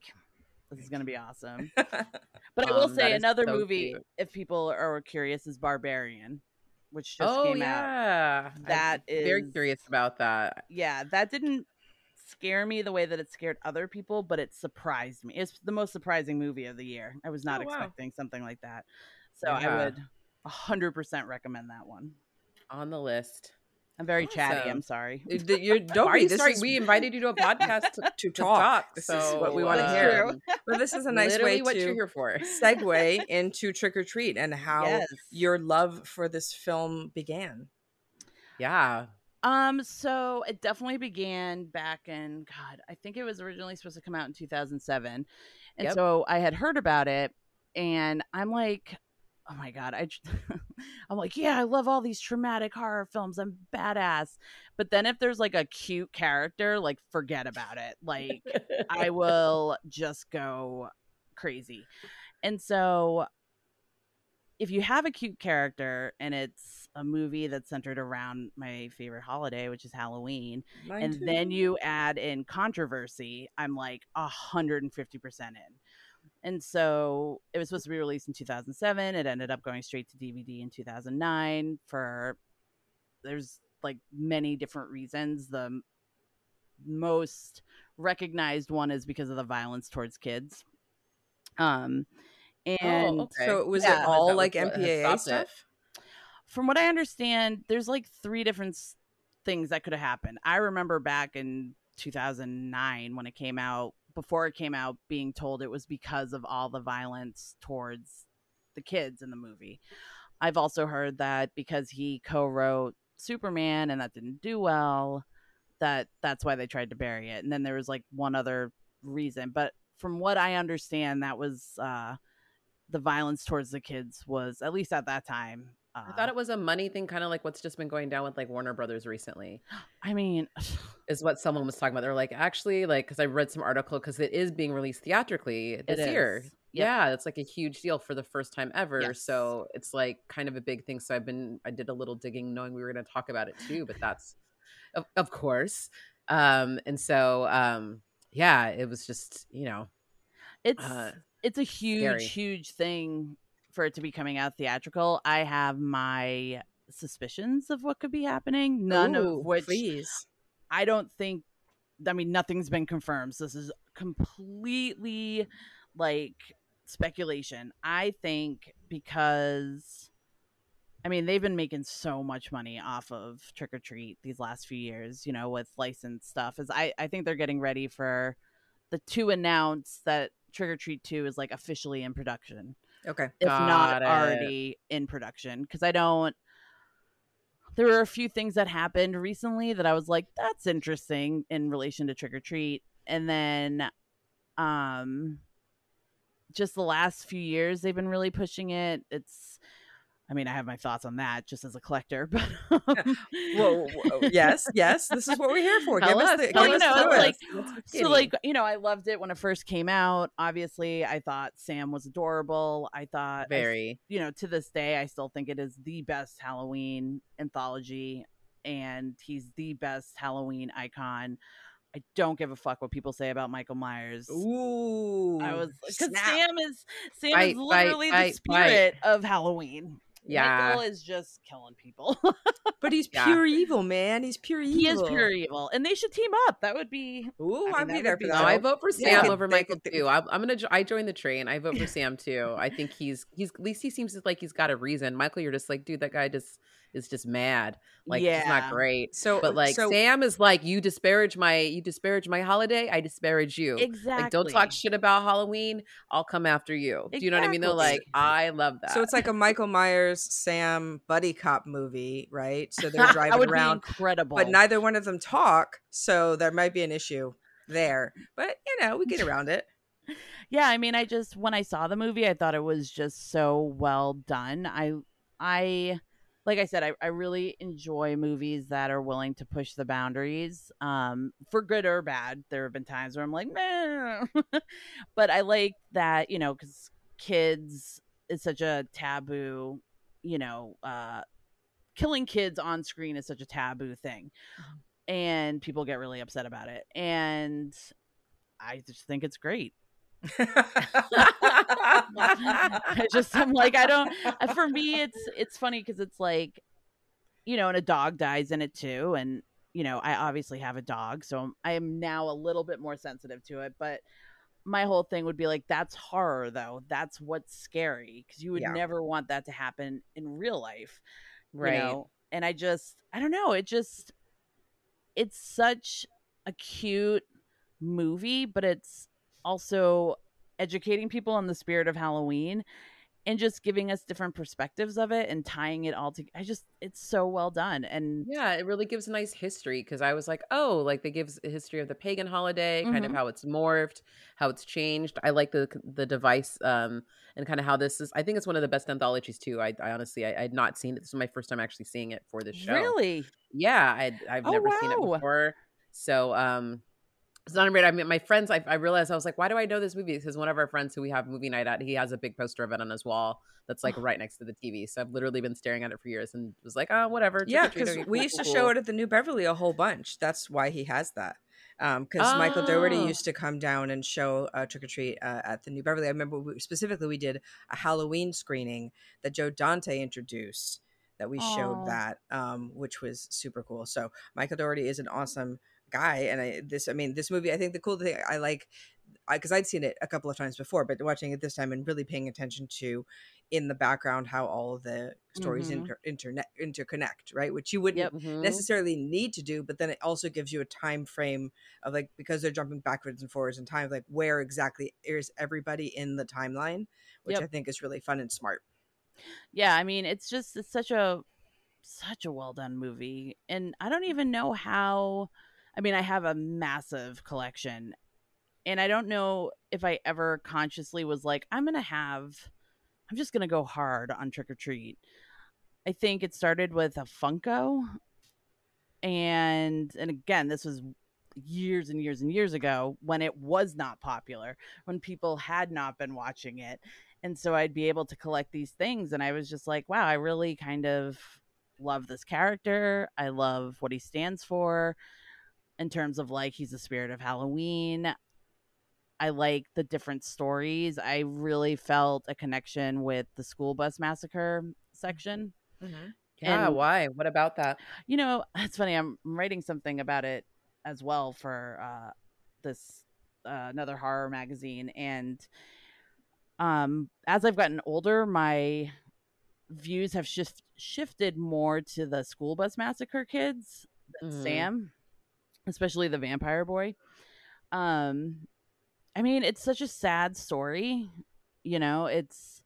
this is gonna be awesome. But I will Um, say another so movie, cute. if people are curious, is Barbarian, which just oh came out. yeah, That I'm very curious about that. Yeah, that didn't scare me the way that it scared other people, but it surprised me. It's the most surprising movie of the year. I was not Oh, wow. expecting something like that. So I would 100% recommend that one. On the list. I'm very chatty. I'm sorry. You're, don't be, this is- We invited you to a podcast to, to talk. This so, is what we want to hear. But this is a nice literally way what to you're here for. segue into Trick or Treat and how Yes. your love for this film began. Yeah. Um, so it definitely began back in God, I think it was originally supposed to come out in 2007. And Yep. so I had heard about it and I'm like, oh my God, I, I'm like, yeah, I love all these traumatic horror films. I'm badass. But then if there's like a cute character, like forget about it. Like I will just go crazy. And so if you have a cute character and it's a movie that's centered around my favorite holiday, which is Halloween, Mine and too. then you add in controversy, I'm like a hundred and fifty percent in. And so it was supposed to be released in 2007. It ended up going straight to DVD in 2009 for there's like many different reasons. The most recognized one is because of the violence towards kids. Um, and oh, okay. So was Yeah. it all like MPAA stuff? From what I understand, there's like three different things that could have happened. I remember back in 2009 when it came out, before it came out, being told it was because of all the violence towards the kids in the movie. I've also heard that because he co-wrote Superman and that didn't do well, that that's why they tried to bury it. And then there was like one other reason, but from what I understand, that was uh, the violence towards the kids was at least at that time. Uh, I thought it was a money thing, kind of like what's just been going down with like Warner Brothers recently. I mean, Is what someone was talking about. They're like, actually, like, because I read some article because it is being released theatrically this year. Yep. Yeah, it's like a huge deal for the first time ever. Yes. So it's like kind of a big thing. So I've been, I did a little digging, knowing we were going to talk about it too. But that's, of, of course. Um, and so, um, yeah, it was just, you know, it's uh, it's a huge, scary. huge thing for it to be coming out theatrical. I have my suspicions of what could be happening. None Ooh, of which please. I don't think. I mean, nothing's been confirmed. So this is completely like speculation. I think because. I mean, they've been making so much money off of Trick or Treat these last few years, you know, with licensed stuff. Is I, I think they're getting ready for the to announce that Trick or Treat 2 is like officially in production, Okay. if Got not it. already in production. Because I don't. There were a few things that happened recently that I was like, that's interesting in relation to Trick or Treat. And then, um, just the last few years, they've been really pushing it. It's, I mean, I have my thoughts on that just as a collector, but um, Whoa, whoa, yes, yes. This is what we're here for. Tell Give us us, the, give us us the like- so like you know i loved it when it first came out obviously i thought sam was adorable i thought I very. you know to this day i still think it is the best halloween anthology and he's the best halloween icon I don't give a fuck what people say about Michael Myers. Ooh, I was because. Sam is Sam Fight, is literally fight, the spirit of Halloween. Yeah. Michael is just killing people. but he's Yeah. pure evil, man. He's pure evil. he is pure evil, and they should team up. That would be Ooh, I'd that be there be for No, that. I vote for Yeah. Sam over They Michael could- too. I'm, I'm gonna. I join the train. I vote for Sam too. I think he's he's at least he seems like he's got a reason. Michael, you're just like, dude, that guy just is just mad. Like Yeah. not great. So, But like so, Sam is like, you disparage my you disparage my holiday. I disparage you. exactly. Like, don't talk shit about Halloween. I'll come after you. Do you know what I mean? They're like, I love that. so it's like a Michael Myers Sam buddy cop movie, right? So they're driving around, incredible. but neither one of them talk, so there might be an issue there. But you know, we get around it. yeah, I mean, I just when I saw the movie, I thought it was just so well done. I, I, like I said, I, I really enjoy movies that are willing to push the boundaries, um, for good or bad. There have been times where I'm like, meh, but I like that, you know, because kids is such a taboo, you know, uh, killing kids on screen is such a taboo thing, and people get really upset about it, and I just think it's great. I just I'm like I don't uh, for me it's it's funny because it's like you know and a dog dies in it too and you know I obviously have a dog so I'm, now a little bit more sensitive to it but my whole thing would be like that's horror though that's what's scary because you would Yeah. never want that to happen in real life you right. know? and I just I don't know it just it's such a cute movie but it's also educating people on the spirit of Halloween and just giving us different perspectives of it and tying it all together. I just it's so well done and Yeah, it really gives a nice history because I was like, oh, like they gives a history of the pagan holiday, kind of Mhm. how it's morphed, how it's changed. I like the the device um and kind of how this is. I think it's one of the best anthologies too. I, I honestly I, I had not seen it. This is my first time actually seeing it for the show. really Yeah, I'd, I've Oh, never seen it before. So um it's not a great. I mean, my friends, I, I realized I was like, why do I know this movie? Because one of our friends who we have movie night at, he has a big poster of it on his wall that's like Oh. right next to the TV. So I've literally been staring at it for years and was like, oh, whatever. yeah, because we used to cool, show it at the New Beverly a whole bunch. That's why he has that. Because Michael Dougherty Oh. used to come down and show uh, Trick or Treat uh, at the New Beverly. I remember we, specifically we did a Halloween screening that Joe Dante introduced. That we Aw. showed that, um, which was super cool. So Michael Dougherty is an awesome guy, and I this I mean this movie. I think the cool thing I like because I'd seen it a couple of times before, but watching it this time and really paying attention to in the background how all of the stories Mhm. inter- internet interconnect, right? Which you wouldn't Yep. Mhm. necessarily need to do, but then it also gives you a time frame of like because they're jumping backwards and forwards in time, like where exactly is everybody in the timeline, which Yep. I think is really fun and smart. yeah i mean it's just it's such a such a well done movie and i don't even know how i mean i have a massive collection and i don't know if i ever consciously was like i'm gonna have i'm just gonna go hard on trick or treat. I think it started with a funko and and again this was years and years and years ago when it was not popular when people had not been watching it and so I'd be able to collect these things and I was just like wow I really kind of love this character. I love what he stands for in terms of like he's the spirit of Halloween I like the different stories I really felt a connection with the school bus massacre section Yeah, and- why? What about that? you know, it's funny. I'm writing something about it as well for uh, this uh, another horror magazine, and um, as I've gotten older, my views have shift shifted more to the school bus massacre kids, than Mhm. Sam, especially the vampire boy. Um, I mean, it's such a sad story. You know, it's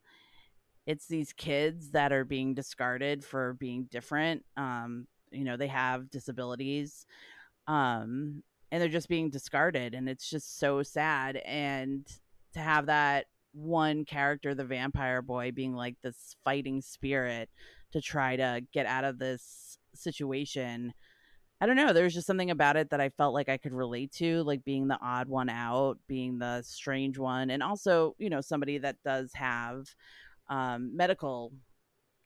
it's these kids that are being discarded for being different. Um, you know, they have disabilities. Um, and they're just being discarded and it's just so sad and to have that one character the vampire boy being like this fighting spirit to try to get out of this situation I don't know. There's just something about it that I felt like I could relate to, like being the odd one out, being the strange one, and also, you know, somebody that does have um, medical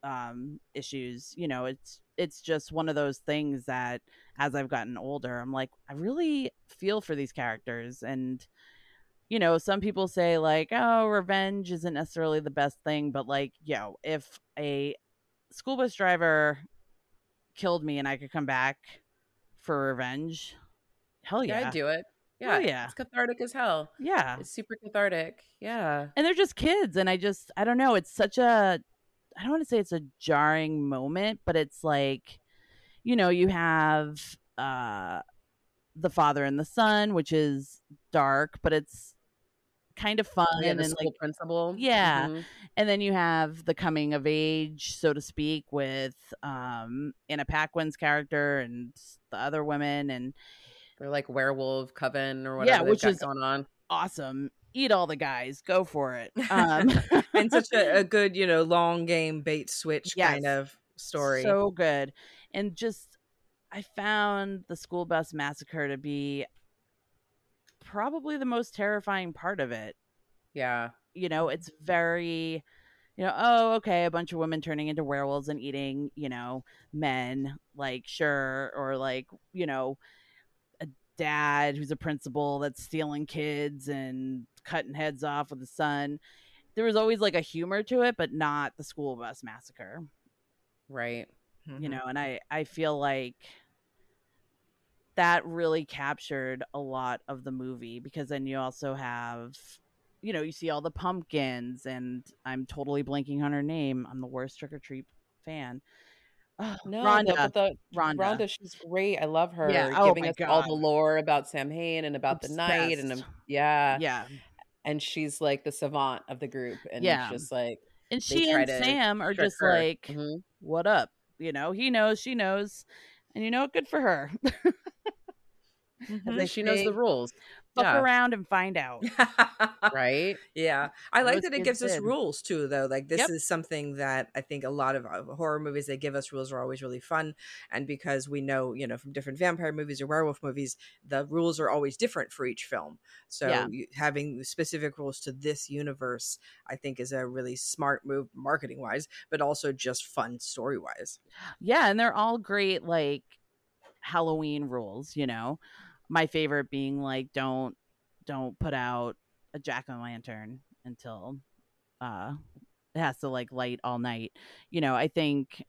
um, issues. You know, it's it's just one of those things that as I've gotten older, I'm like, I really feel for these characters. And, you know, some people say, like, oh, revenge isn't necessarily the best thing. But, like, yo, if a school bus driver killed me and I could come back for revenge, hell yeah. yeah, I'd do it. Yeah, Hell yeah. it's cathartic as hell. Yeah. It's super cathartic. Yeah, and they're just kids and i just i don't know it's such a i don't want to say it's a jarring moment but it's like you know you have uh the father and the son which is dark but it's kind of fun yeah, the and school like principal. Yeah. Mhm. and then you have the coming of age so to speak with um anna paquin's character and the other women and they're like werewolf coven or whatever. they've which got is- going on. awesome eat all the guys go for it um and such a, a good, you know, long game bait switch kind of story. So good. And just I found the school bus massacre to be probably the most terrifying part of it. Yeah, You know, it's very you know, oh, okay, a bunch of women turning into werewolves and eating, you know, men, like sure, or like, you know, a dad who's a principal that's stealing kids and cutting heads off with the son. There was always like a humor to it, but not the school bus massacre right. you Mhm. know and i i feel like that really captured a lot of the movie because then you also have you know you see all the pumpkins and i'm totally blanking on her name i'm the worst trick-or-treat fan oh, No, rhonda but the Rhonda. Rhonda, she's great. I love her. Yeah, oh giving us all the lore about Sam Hain and about the night, and um, yeah, yeah and she's like the savant of the group, and Yeah. just like and she and sam are just her. like Mhm. what up you know he knows she knows and you know what good for her Mhm. and they she knows the rules, fuck Yeah. around and find out right? Yeah, I like that it gives us rules too, though. Like this Yep. is something that I think a lot of horror movies they give us rules are always really fun, and because we know, you know, from different vampire movies or werewolf movies, the rules are always different for each film. So Yeah. you, having specific rules to this universe, I think, is a really smart move, marketing wise, but also just fun story wise. Yeah, and they're all great like Halloween rules, you know. My favorite being like don't don't put out a jack o' lantern until uh it has to like light all night. You know, I think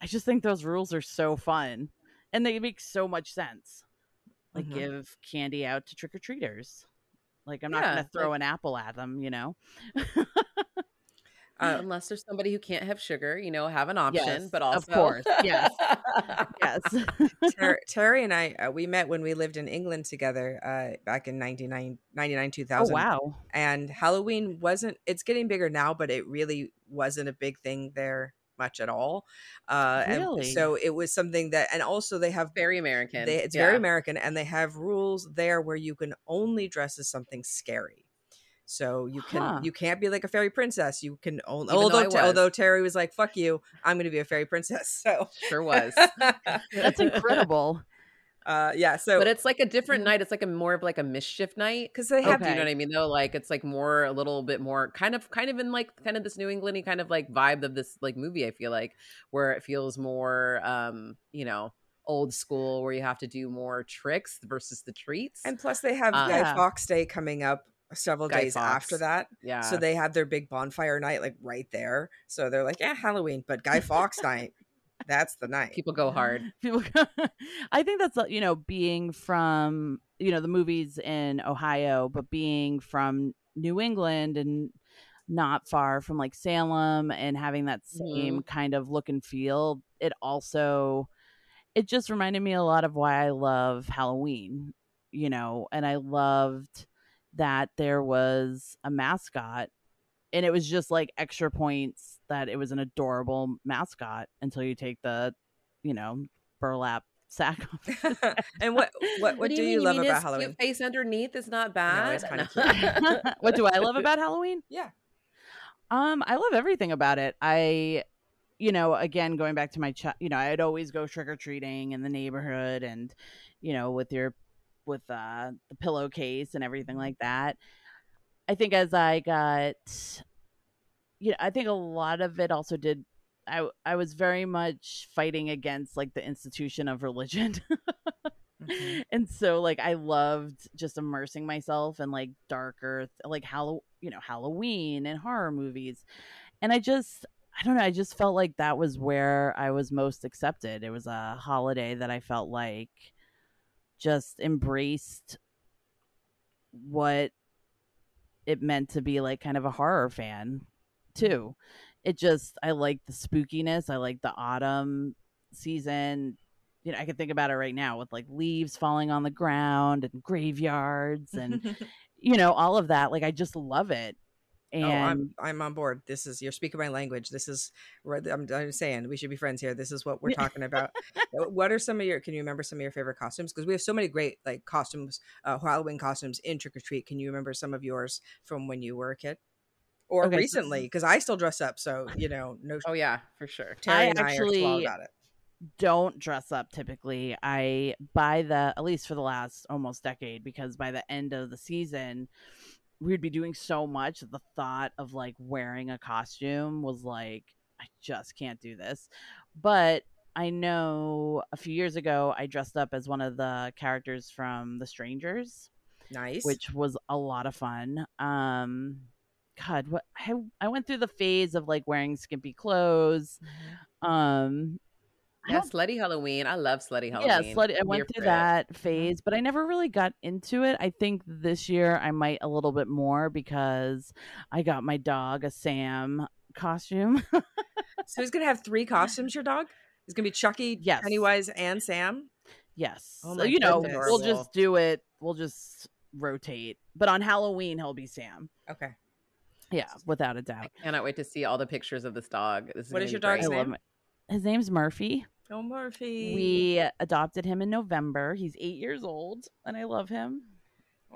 I just think those rules are so fun and they make so much sense. Like Mhm. give candy out to trick or treaters. Like I'm not Yeah, gonna throw like- an apple at them, you know. Uh, Unless there's somebody who can't have sugar, you know, have an option, Yes, but of course, yes. yes. Ter- Terry and I, uh, we met when we lived in England together uh, back in 99, 99 oh 2000. wow. and Halloween wasn't it's getting bigger now, but it really wasn't a big thing there much at all. Uh Really? and so it was something that and also they have very American. they, it's very American and they have rules there where you can only dress as something scary. So you can Huh. you can't be like a fairy princess. You can only Even though although I although Terry was like fuck you, I'm going to be a fairy princess. So Sure was. That's incredible. uh yeah, so but it's like a different night. It's like a more of like a mischief night. cuz they have Do you know what I mean? Though, like it's like more a little bit more kind of kind of in like kind of this New Englandy kind of like vibe of this like movie. I feel like where it feels more, um, you know, old school, where you have to do more tricks versus the treats. and plus they have Uh, Guy Yeah. Fawkes Day coming up several Guy days Fawkes. after that. yeah, So they have their big bonfire night like right there. So they're like, yeah, Halloween, but Guy Fawkes night, that's the night. people go hard. people i think that's uh, you know being from you know the movies in ohio but being from new england and not far from like salem and having that same kind of look and feel it also it just reminded me a lot of why i love halloween you know and i loved that there was a mascot and it was just like extra points that it was an adorable mascot until you take the you know burlap sack off. and what what what, do you, mean? love mean about Halloween? cute face underneath is not bad. it's kinda cute. what do i love about halloween Yeah. um i love everything about it i you know again going back to my ch- you know i'd always go trick-or-treating in the neighborhood and you know with your with uh the pillowcase and everything like that i think as i got you know i think a lot of it also did I I was very much fighting against like the institution of religion. Mhm. and so like I loved just immersing myself in like darker like Hall you know Halloween and horror movies. And I just I don't know, I just felt like that was where I was most accepted. It was a holiday that I felt like just embraced what it meant to be like kind of a horror fan too. It just I like the spookiness. I like the autumn season. You know, I can think about it right now with like leaves falling on the ground and graveyards and you know all of that. Like I just love it. And oh, I'm I'm on board. This is you're speaking my language. This is I'm, I'm saying we should be friends here. This is what we're talking about. Uh, what are some of your? Can you remember some of your favorite costumes? Because we have so many great like costumes, uh, Halloween costumes in Trick or Treat. Can you remember some of yours from when you were a kid, or Okay, recently? Because I still dress up, so you know, no. Oh yeah, for sure. Terry I and I are actually- about it. don't dress up typically. I by the at least for the last almost decade because by the end of the season we'd be doing so much that the thought of like wearing a costume was like I just can't do this. But I know a few years ago I dressed up as one of the characters from The Strangers, Nice. which was a lot of fun. Um God, what I I went through the phase of like wearing skimpy clothes. Mhm. Um Yeah, slutty Halloween. I love slutty Halloween. yeah, Halloween. slutty. I I'm went through for it. that mm-hmm. phase, but I never really got into it. I think this year I might a little bit more because I got my dog a Sam costume. So he's gonna have three costumes. Your dog. He's gonna be Chucky, Yes. Pennywise, and Sam. yes, Oh so my you know goodness. we'll just do it. We'll just rotate. But on Halloween he'll be Sam. Okay. Yeah, without a doubt. Cannot wait to see all the pictures of this dog. This is What gonna is be your dog's great. name? His name's Murphy. Oh, Murphy. We adopted him in November. He's eight years old, and I love him.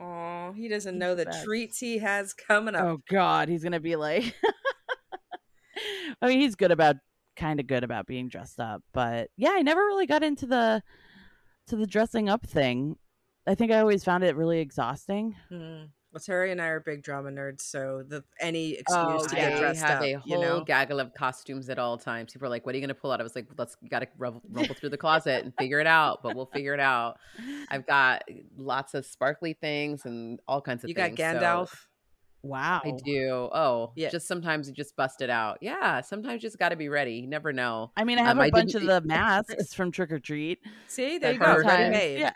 Oh, he doesn't He's know the best. treats he has coming up. Oh God, he's gonna be like. I mean, he's good about kind of good about being dressed up, but yeah, I never really got into the to the dressing up thing. I think I always found it really exhausting. Hmm. Well, Terry and I are big drama nerds, so the any excuse Oh, to yeah. get I dressed have up, a whole you know. gaggle of costumes at all times. People are like, "What are you going to pull out?" I was like, "Let's got to rumble, rumble through the closet and figure it out." But we'll figure it out. I've got lots of sparkly things and all kinds of things. You got things. so Gandalf. Wow. I do. Oh, Yeah. Just sometimes you just bust it out. Yeah. Sometimes you just got to be ready. You never know. I mean, I have Um, a I bunch of the masks from Trick or Treat. See, there you go, ready made. Yeah,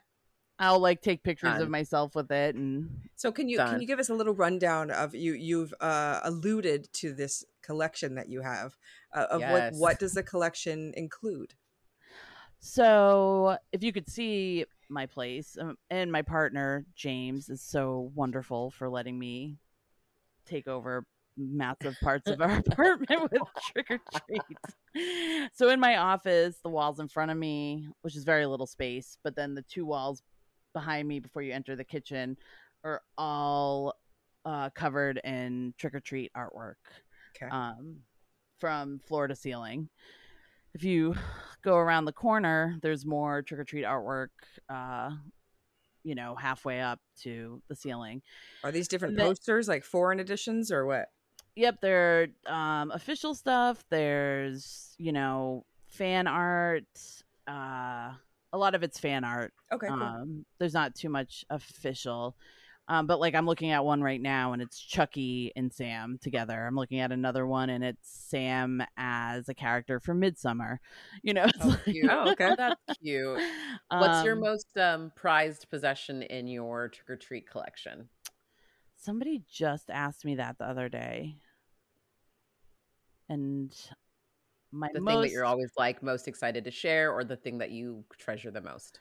I'll like take pictures of myself with it, and So can you Done. can you give us a little rundown of you? You've uh, alluded to this collection that you have. Uh, of what Yes. what does the collection include? So, if you could see my place, um, and my partner James is so wonderful for letting me take over massive parts of our apartment with trick or treats. So, in my office, the walls in front of me, which is very little space, but then the two walls behind me before you enter the kitchen are all uh, covered in trick or treat artwork Okay. um, from floor to ceiling. If you go around the corner, there's more trick or treat artwork, uh, you know, halfway up to the ceiling. Are these different the- posters, like foreign editions, or what? Yep, there are um, official stuff. There's, you know, fan art. Uh, a lot of it's fan art. Okay, cool. Um, there's not too much official. Um, but like I'm looking at one right now and it's Chucky and Sam together. I'm looking at another one and it's Sam as a character from Midsummer. You know, it's Oh, like- cute. Oh, okay. That's cute. What's your Um, most um, prized possession in your trick or treat collection? Somebody just asked me that the other day. And my The most thing that you're always like most excited to share, or the thing that you treasure the most?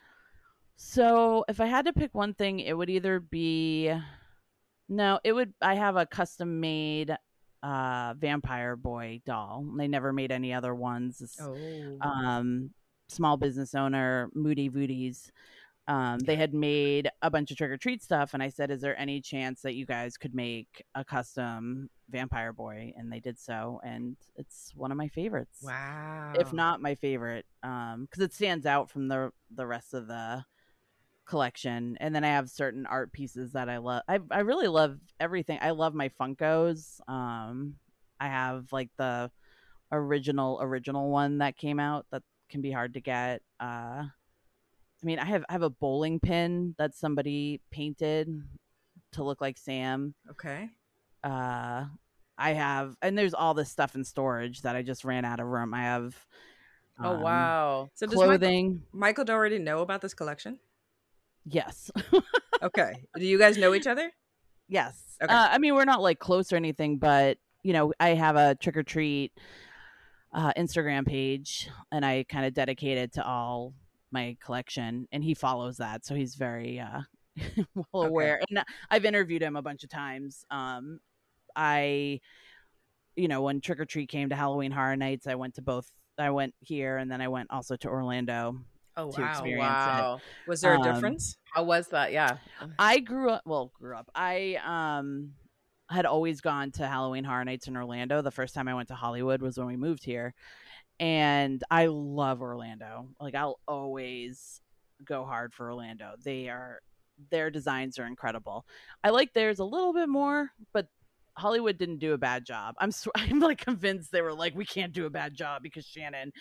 So if I had to pick one thing, it would either be no, it would I have a custom made uh vampire boy doll. They never made any other ones. Oh, Um small business owner, Moody Voodies. Um, they had made a bunch of trick or treat stuff, and I said, "Is there any chance that you guys could make a custom vampire boy?" And they did so, and it's one of my favorites wow. if not my favorite um because it stands out from the the rest of the collection and then i have certain art pieces that i love i, I really love everything i love my funkos um i have like the original original one that came out that can be hard to get. Uh, I mean, I have I have a bowling pin that somebody painted to look like Sam. Okay. Uh, I have, and there's all this stuff in storage that I just ran out of room. I have. Oh um, wow. So does Michael, Clothing. Michael already know about this collection? Yes. Okay. Do you guys know each other? yes. Okay. Uh, I mean, we're not like close or anything, but you know, I have a trick or treat uh, Instagram page, and I kind of dedicate it to all my collection, and he follows that, so he's very uh, well Okay. aware. And I've interviewed him a bunch of times. Um, I, you know, when Trick or Treat came to Halloween Horror Nights, I went to both. I went here, and then I went also to Orlando. Oh to wow. experience it. Wow. Was there a Um, difference? How was that? Yeah. I grew up. Well, grew up. I um had always gone to Halloween Horror Nights in Orlando. The first time I went to Hollywood was when we moved here, and I love Orlando. Like I'll always go hard for Orlando. They are their designs are incredible. I like theirs a little bit more, but Hollywood didn't do a bad job. I'm sw- I'm like convinced they were like we can't do a bad job because Shannon.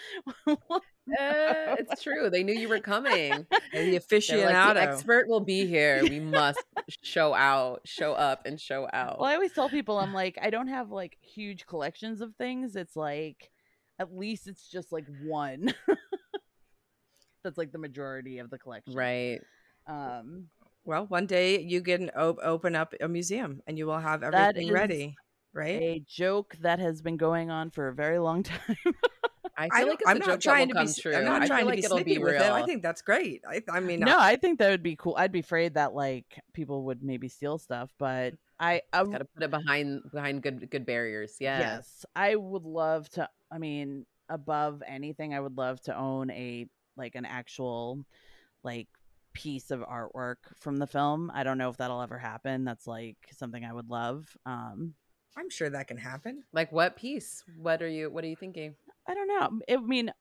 Eh, it's true. They knew you were coming. The They're like, the aficionado. expert will be here. We must show out, show up, and show out. Well, I always tell people I'm like I don't have like huge collections of things. It's like at least it's just like one. That's like the majority of the collection. right. Um well, one day you can op- open up a museum and you will have everything ready, right? a joke that has been going on for a very long time. I I feel don't, like I'm not trying to be. true. I'm not I trying to like be snippy be with it. I think that's great. I, I mean, no, I think that would be cool. I'd be afraid that like people would maybe steal stuff, but I I Got to put it behind behind good good barriers. Yeah. Yes, I would love to. I mean, above anything, I would love to own a like an actual like piece of artwork from the film. I don't know if that'll ever happen. That's like something I would love. Um, I'm sure that can happen. Like what piece? What are you What are you thinking? I don't know. I mean,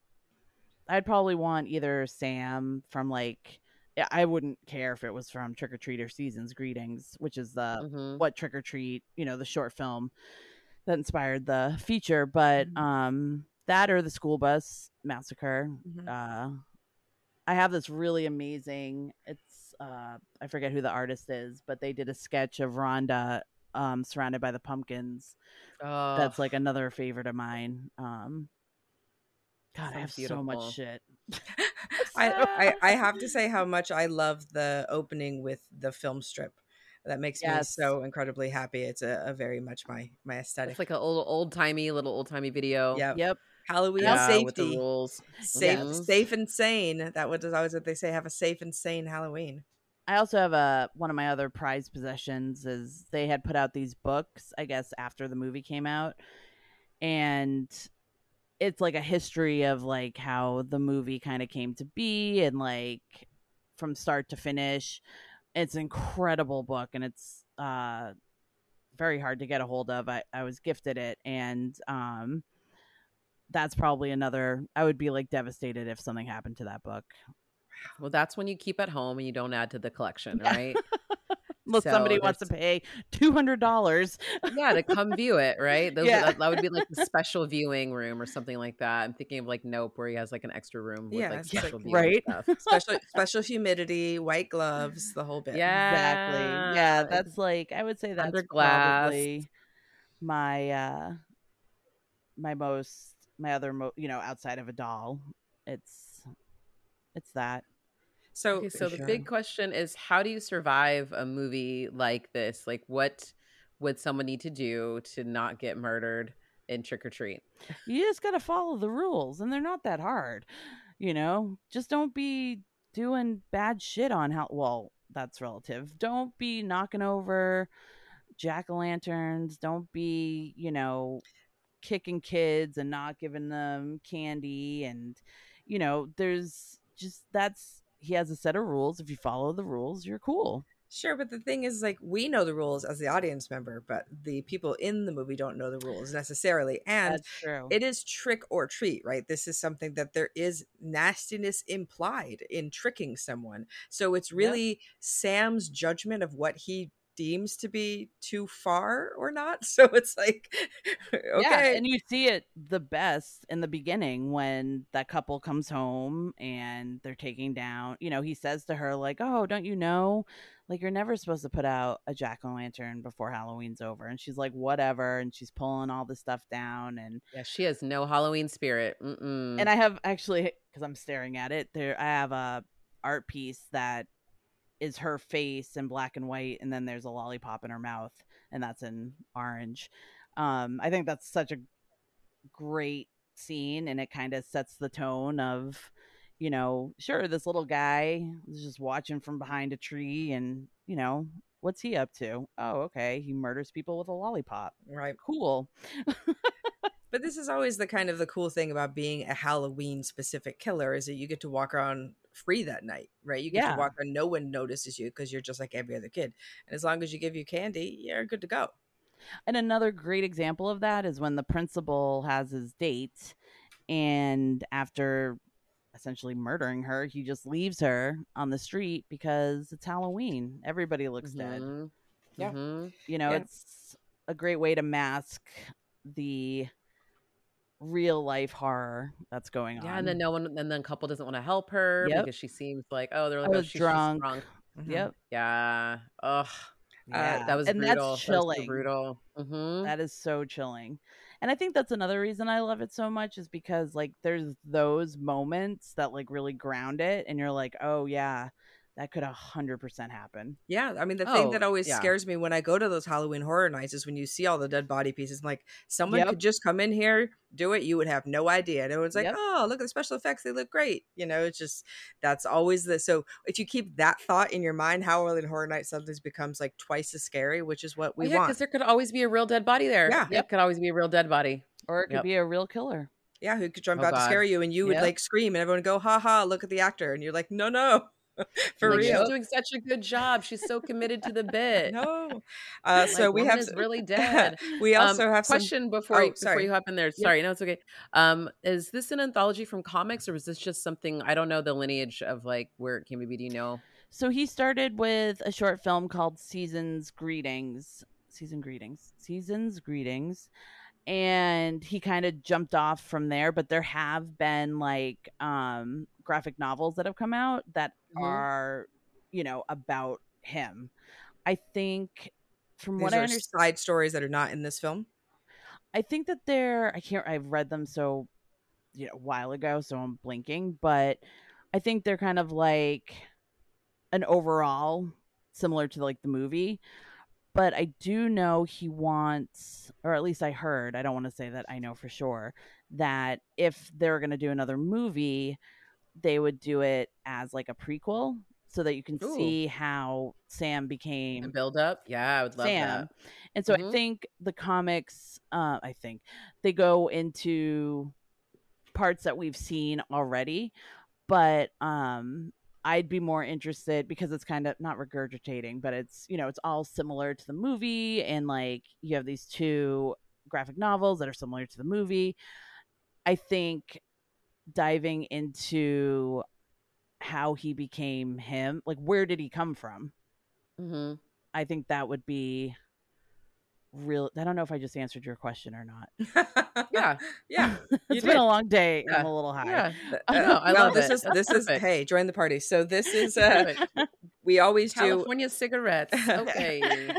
I'd probably want either Sam from like. yeah, I wouldn't care if it was from Trick or Treat or Seasons Greetings, which is the Mhm. what Trick or Treat, you know, the short film that inspired the feature, but Mhm. um that or the school bus massacre. Mhm. Uh I have this really amazing it's uh I forget who the artist is, but they did a sketch of Rhonda um surrounded by the pumpkins. Oh, That's like another favorite of mine. Um God, I Sounds have so beautiful. much shit. I, I I have to say how much I love the opening with the film strip. That makes Yes. me so incredibly happy. It's a, a very much my my aesthetic. it's like an old old timey little old timey video. yeah, Yep. Halloween Yeah, with the safety, rules. safe, Mhm. safe and sane. That was always what they say. Have a safe and sane Halloween. I also have a one of my other prized possessions is they had put out these books, I guess, after the movie came out. And it's like a history of like how the movie kind of came to be and like from start to finish. It's an incredible book and it's uh very hard to get a hold of. I, I was gifted it and um that's probably another I would be like devastated if something happened to that book. Well, that's when you keep at home and you don't add to the collection, Yeah. right? Unless So somebody wants to pay two hundred dollars. yeah, to come view it, right? Those, Yeah. that, that would be like the special viewing room or something like that. I'm thinking of like Nope, where he has like an extra room with Yeah, like it's like- special viewing right? stuff. Special special humidity, white gloves, the whole bit. Yeah, Exactly. Yeah. Yeah, that's like I would say that's Under glass. probably my uh my most my other mo- you know outside of a doll. It's it's that. So, Okay, so the Sure. big question is how do you survive a movie like this? Like what would someone need to do to not get murdered in Trick or Treat? You just got to follow the rules and they're not that hard. You know, just don't be doing bad shit on how well, that's relative. Don't be knocking over jack-o'-lanterns, don't be, you know, kicking kids and not giving them candy and you know, there's just that's he has a set of rules. If you follow the rules, you're cool. Sure, but the thing is, like, we know the rules as the audience member, but the people in the movie don't know the rules necessarily. And true. it is trick or treat, right? This is something that there is nastiness implied in tricking someone. So it's Yep. really Sam's judgment of what he deems to be too far or not. So it's like, okay. Yeah, and you see it the best in the beginning when that couple comes home and they're taking down, you know, he says to her, like, Oh, don't you know? Like, you're never supposed to put out a jack o' lantern before Halloween's over. And she's like, Whatever. And she's pulling all the stuff down. And Yeah, she has no Halloween spirit. Mm-mm. and I have actually, because I'm staring at it, there, I have a art piece that is her face in black and white. And then there's a lollipop in her mouth, and that's in orange. Um, I think that's such a great scene and it kind of sets the tone of you know sure this little guy is just watching from behind a tree and you know what's he up to oh okay he murders people with a lollipop right. cool But this is always the kind of the cool thing about being a Halloween specific killer is that you get to walk around free that night, right? You get Yeah. to walk around, no one notices you because you're just like every other kid. And as long as you give you candy, you're good to go. and another great example of that is when the principal has his date and after essentially murdering her he just leaves her on the street because it's halloween everybody looks dead Mhm. Yeah. Mhm. you know Yeah. it's a great way to mask the real life horror that's going on Yeah, and then no one, and then couple doesn't want to help her Yep. because she seems like, oh, they're like, oh, was she's, drunk. drunk. Mhm. yep Yeah. Ugh. yeah. That was and brutal. that's That so chilling brutal. hmm That is so chilling. And I think that's another reason I love it so much is because like there's those moments that like really ground it and you're like, "Oh yeah, that could a 100% happen." Yeah, I mean the thing Oh, that always yeah. scares me when I go to those Halloween horror nights is when you see all the dead body pieces. I'm like, someone Yep. could just come in here, do it, you would have no idea. And everyone's like, Yep. oh, look at the special effects, they look great. You know, it's just that's always the so if you keep that thought in your mind, Halloween horror night sometimes becomes like twice as scary, which is what oh, we yeah, want. because there could always be a real dead body there. Yeah. It could always be a real dead body. Or it could Yep. be a real killer. Yeah, who could jump Oh, out to scare you and you would Yep. like scream and everyone would go, ha ha, look at the actor. And you're like, no, no. For like, real. She's doing such a good job. She's so committed to the bit. No. Uh, so Like, we have is really dead. we Um, also have some question before Oh, you, before you hop in there. Sorry, no, it's okay. Um, is this an anthology from comics, or was this just something? I don't know the lineage of like where it came to be. Do you know? So he started with a short film called Seasons Greetings. Season Greetings. Seasons Greetings. And he kind of jumped off from there, but there have been like um graphic novels that have come out that Mhm. are, you know, about him. I think from These what I understand side stories that are not in this film. I think that they're I can't I've read them so you know a while ago, so I'm blinking, but I think they're kind of like an overall similar to like the movie. But I do know he wants or at least I heard, I don't want to say that I know for sure, that if they're gonna do another movie, they would do it as like a prequel so that you can Ooh. see how Sam became The build up? Yeah, I would love Sam. that. And so I Mhm. think the comics, uh, I think they go into parts that we've seen already, but um, I'd be more interested because it's kind of not regurgitating, but it's you know it's all similar to the movie, and like you have these two graphic novels that are similar to the movie. I think diving into how he became him, like where did he come from? hmm I think that would be real. I don't know if I just answered your question or not. Yeah, yeah. You it's been did. a long day. I'm a little high. yeah. Th- I I well, love this it. is That's this is hey, join the party. So this is uh we always do California cigarettes. Okay.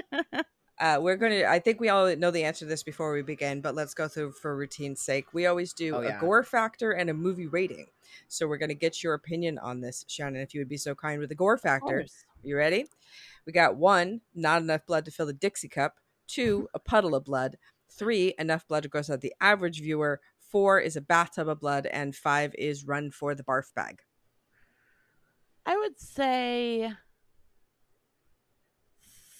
Uh we're going to I think we all know the answer to this before we begin, but let's go through for routine's sake. We always do Oh, a gore factor and a movie rating. So we're going to get your opinion on this, Shannon, if you would be so kind with the gore factor. You ready? We got one, not enough blood to fill the Dixie cup. Two, a puddle of blood. Three, enough blood to gross out the average viewer. Four is a bathtub of blood. And five is run for the barf bag. I would say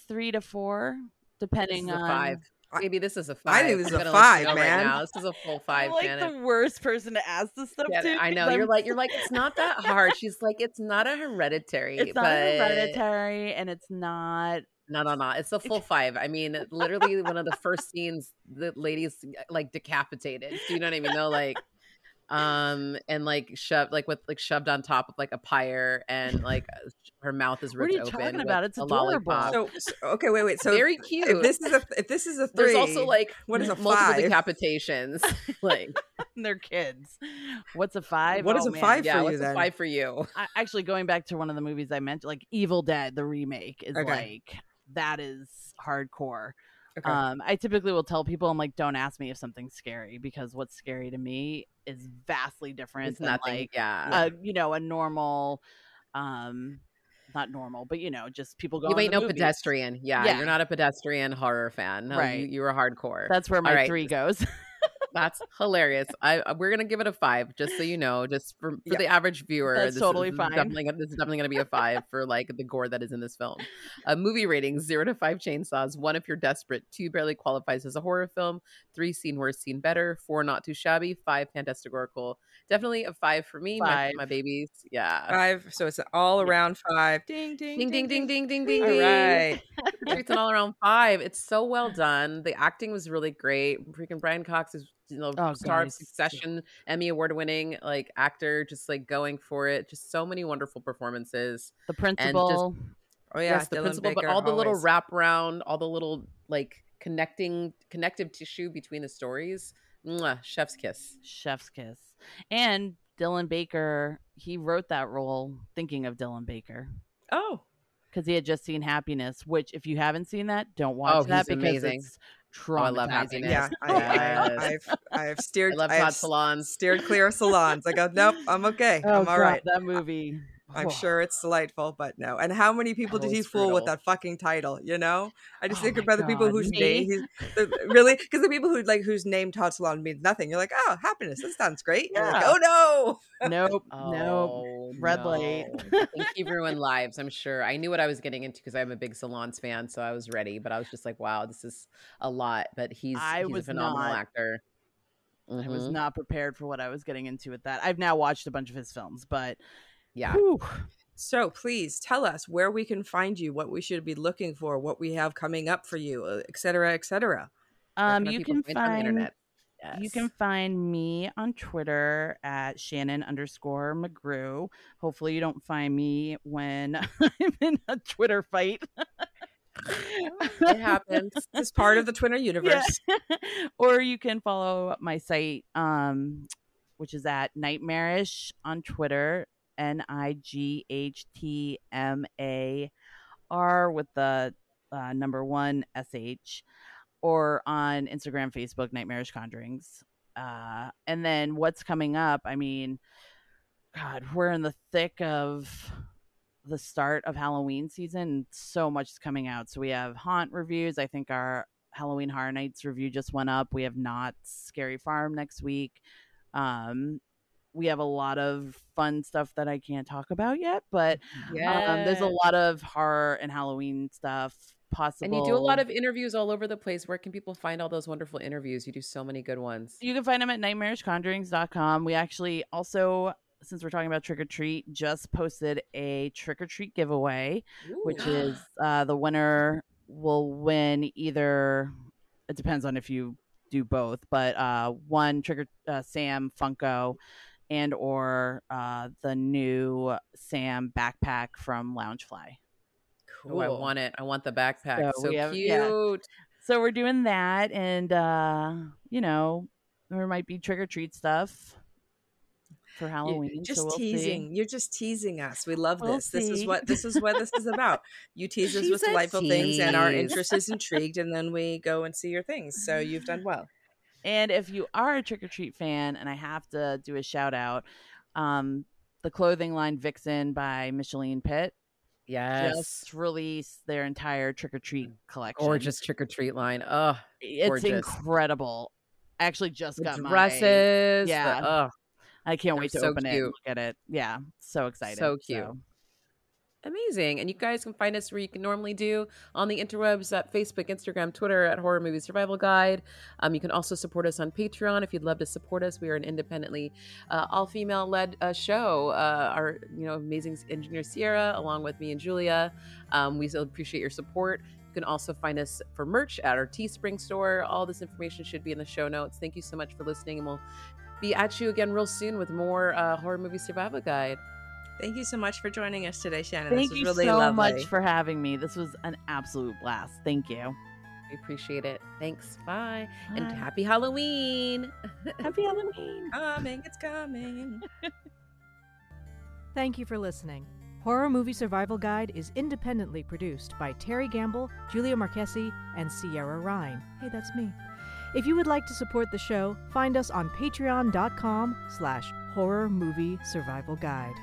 three to four, This depending on five. Maybe this is a five. I think this is a gonna let you five, know right man. now. This is a full five, I'm like Janet. the worst person to ask this stuff Yeah, to. I know. because You're I'm- like you're like it's not that hard. She's like it's not a hereditary. it's not but... hereditary, and it's not. No, no, no. It's a full five. I mean, literally one of the first scenes, the ladies like decapitated. Do you know what I mean? Though, like, um and like shoved like with like shoved on top of like a pyre and like uh, her mouth is What are you open talking about? It's a adorable. lollipop. So, so okay, wait, wait. So very if cute this is a if this is a three, there's also like what is a multiple five? decapitations like They're kids. What's a five? What is Oh, a man. five? yeah for what's you a then? five for you I, actually, going back to one of the movies I mentioned, like Evil Dead, the remake, is Okay. like that is hardcore. Okay. Um, I typically will tell people, I'm like, don't ask me if something's scary because what's scary to me is vastly different it's than nothing like yeah a you know a normal, um, not normal, but you know just people going. you ain't no movies. pedestrian yeah, Yeah. you're not a pedestrian horror fan no, Right. you, you're hardcore That's where my right. three goes. That's hilarious. I I- we're gonna give it a five, just so you know, just for, for Yeah. the average viewer. That's this totally is, fine. This is definitely, gonna- this is definitely gonna be a five for like the gore that is in this film. Uh, movie ratings: zero to five chainsaws. One if you're desperate. Two barely qualifies as a horror film. Three seen worse, seen better. Four not too shabby. Five fantastic fantasticorical. Definitely a five for me. My, Five. my babies. Yeah. five. So it's an all around five. Ding ding Ding ding ding ding ding ding All ding. right. It's an all around five. It's so well done. The acting was really great. Freaking Brian Cox is you know Oh, star of guys. Succession, Emmy award winning like actor, just like going for it. Just so many wonderful performances. the principal. Oh yeah, yes, the principal, but all the little wraparound, all the little like connecting connective tissue between the stories. Mwah, chef's kiss. Chef's kiss. And Dylan Baker, he wrote that role thinking of Dylan Baker Oh, because he had just seen Happiness, which if you haven't seen that, don't watch Oh, that he's because amazing. it's Oh, I love traumatizing. Happiness. yeah. I, Yes. I, I've I've steered. I love I've Todd Solondz. Steered clear of salons. I go, nope, I'm okay. Oh, I'm all God, right. that movie. I'm Whoa. sure it's delightful, but no. And how many people That did he was fool with that fucking title? You know, I just Oh think my about the people God, whose me? name, he's, the, really, because the people who like whose name Todd Solondz means nothing. You're like, oh, happiness. That sounds great. You're like, Yeah. oh no. Nope. nope. Oh, Red light. no. I think he ruined lives. I'm sure. I knew what I was getting into because I'm a big Solondz fan, so I was ready. But I was just like, wow, this is a lot. But he's I he's was a phenomenal not- actor. I was Mhm. not prepared for what I was getting into with that. I've now watched a bunch of his films, but Yeah. whew. So please tell us where we can find you, what we should be looking for, what we have coming up for you, uh, et cetera, et cetera. Um, you can find on the find internet. You can find me on Twitter at Shannon underscore McGrew. Hopefully, you don't find me when I'm in a Twitter fight. It happens. Is part of the Twitter universe. or you can follow my site, um, which is at Nightmarish on Twitter, N I G H T M A R with the uh, number one S H, or on Instagram, Facebook, Nightmarish Conjurings. Uh, and then what's coming up? I mean, God, we're in the thick of the start of Halloween season. So much is coming out. So we have haunt reviews. I think our Halloween Horror Nights review just went up. We have Knott's Scary Farm next week. Um, we have a lot of fun stuff that I can't talk about yet, but um, there's a lot of horror and Halloween stuff possible. And you do a lot of interviews all over the place. Where can people find all those wonderful interviews? You do so many good ones. You can find them at nightmarishconjurings.com. We actually also, since we're talking about trick or treat, just posted a trick or treat giveaway, which is uh, the winner will win either. It depends on if you do both, but uh, one trick or uh, Sam Funko and or uh, the new Sam backpack from Loungefly. Oh, I want it. I want the backpack. So So, have- cute. yeah. So we're doing that, and uh, you know, there might be trick or treat stuff for Halloween. just so we'll see. teasing. You're just teasing us. We love We'll this. This is what this is what this is about. You tease us She's with delightful things, and our interest is intrigued, and then we go and see your things. So you've done well. And if you are a trick or treat fan, and I have to do a shout out, um, the clothing line Vixen by Micheline Pitt Yes. just released their entire trick or treat collection. Gorgeous trick or treat line. Oh, It's gorgeous. incredible. I actually just the got my dresses. yeah. The, oh, I can't They're wait to so open it and cute. look at it. Yeah, so excited. So cute. Amazing. And you guys can find us where you can normally do on the interwebs at Facebook, Instagram, Twitter at Horror Movie Survival Guide. Um, you can also support us on Patreon if you'd love to support us. We are an independently uh, all female led uh, show. Uh, our you know amazing engineer Sierra, along with me and Julia. Um, we still appreciate your support. You can also find us for merch at our Teespring store. All this information should be in the show notes. Thank you so much for listening, and we'll be at you again real soon with more uh, horror movie survival guide. Thank you so much for joining us today, Shannon. Thank this was you really so lovely. much for having me. This was an absolute blast. Thank you. We appreciate it. Thanks. Bye. And happy Halloween. Happy Halloween. coming, it's coming. Thank you for listening. Horror Movie Survival Guide is independently produced by Terry Gamble, Julia Marquesi, and Sierra Ryan. Hey, that's me. If you would like to support the show, find us on patreon.com slash horror movie survival guide.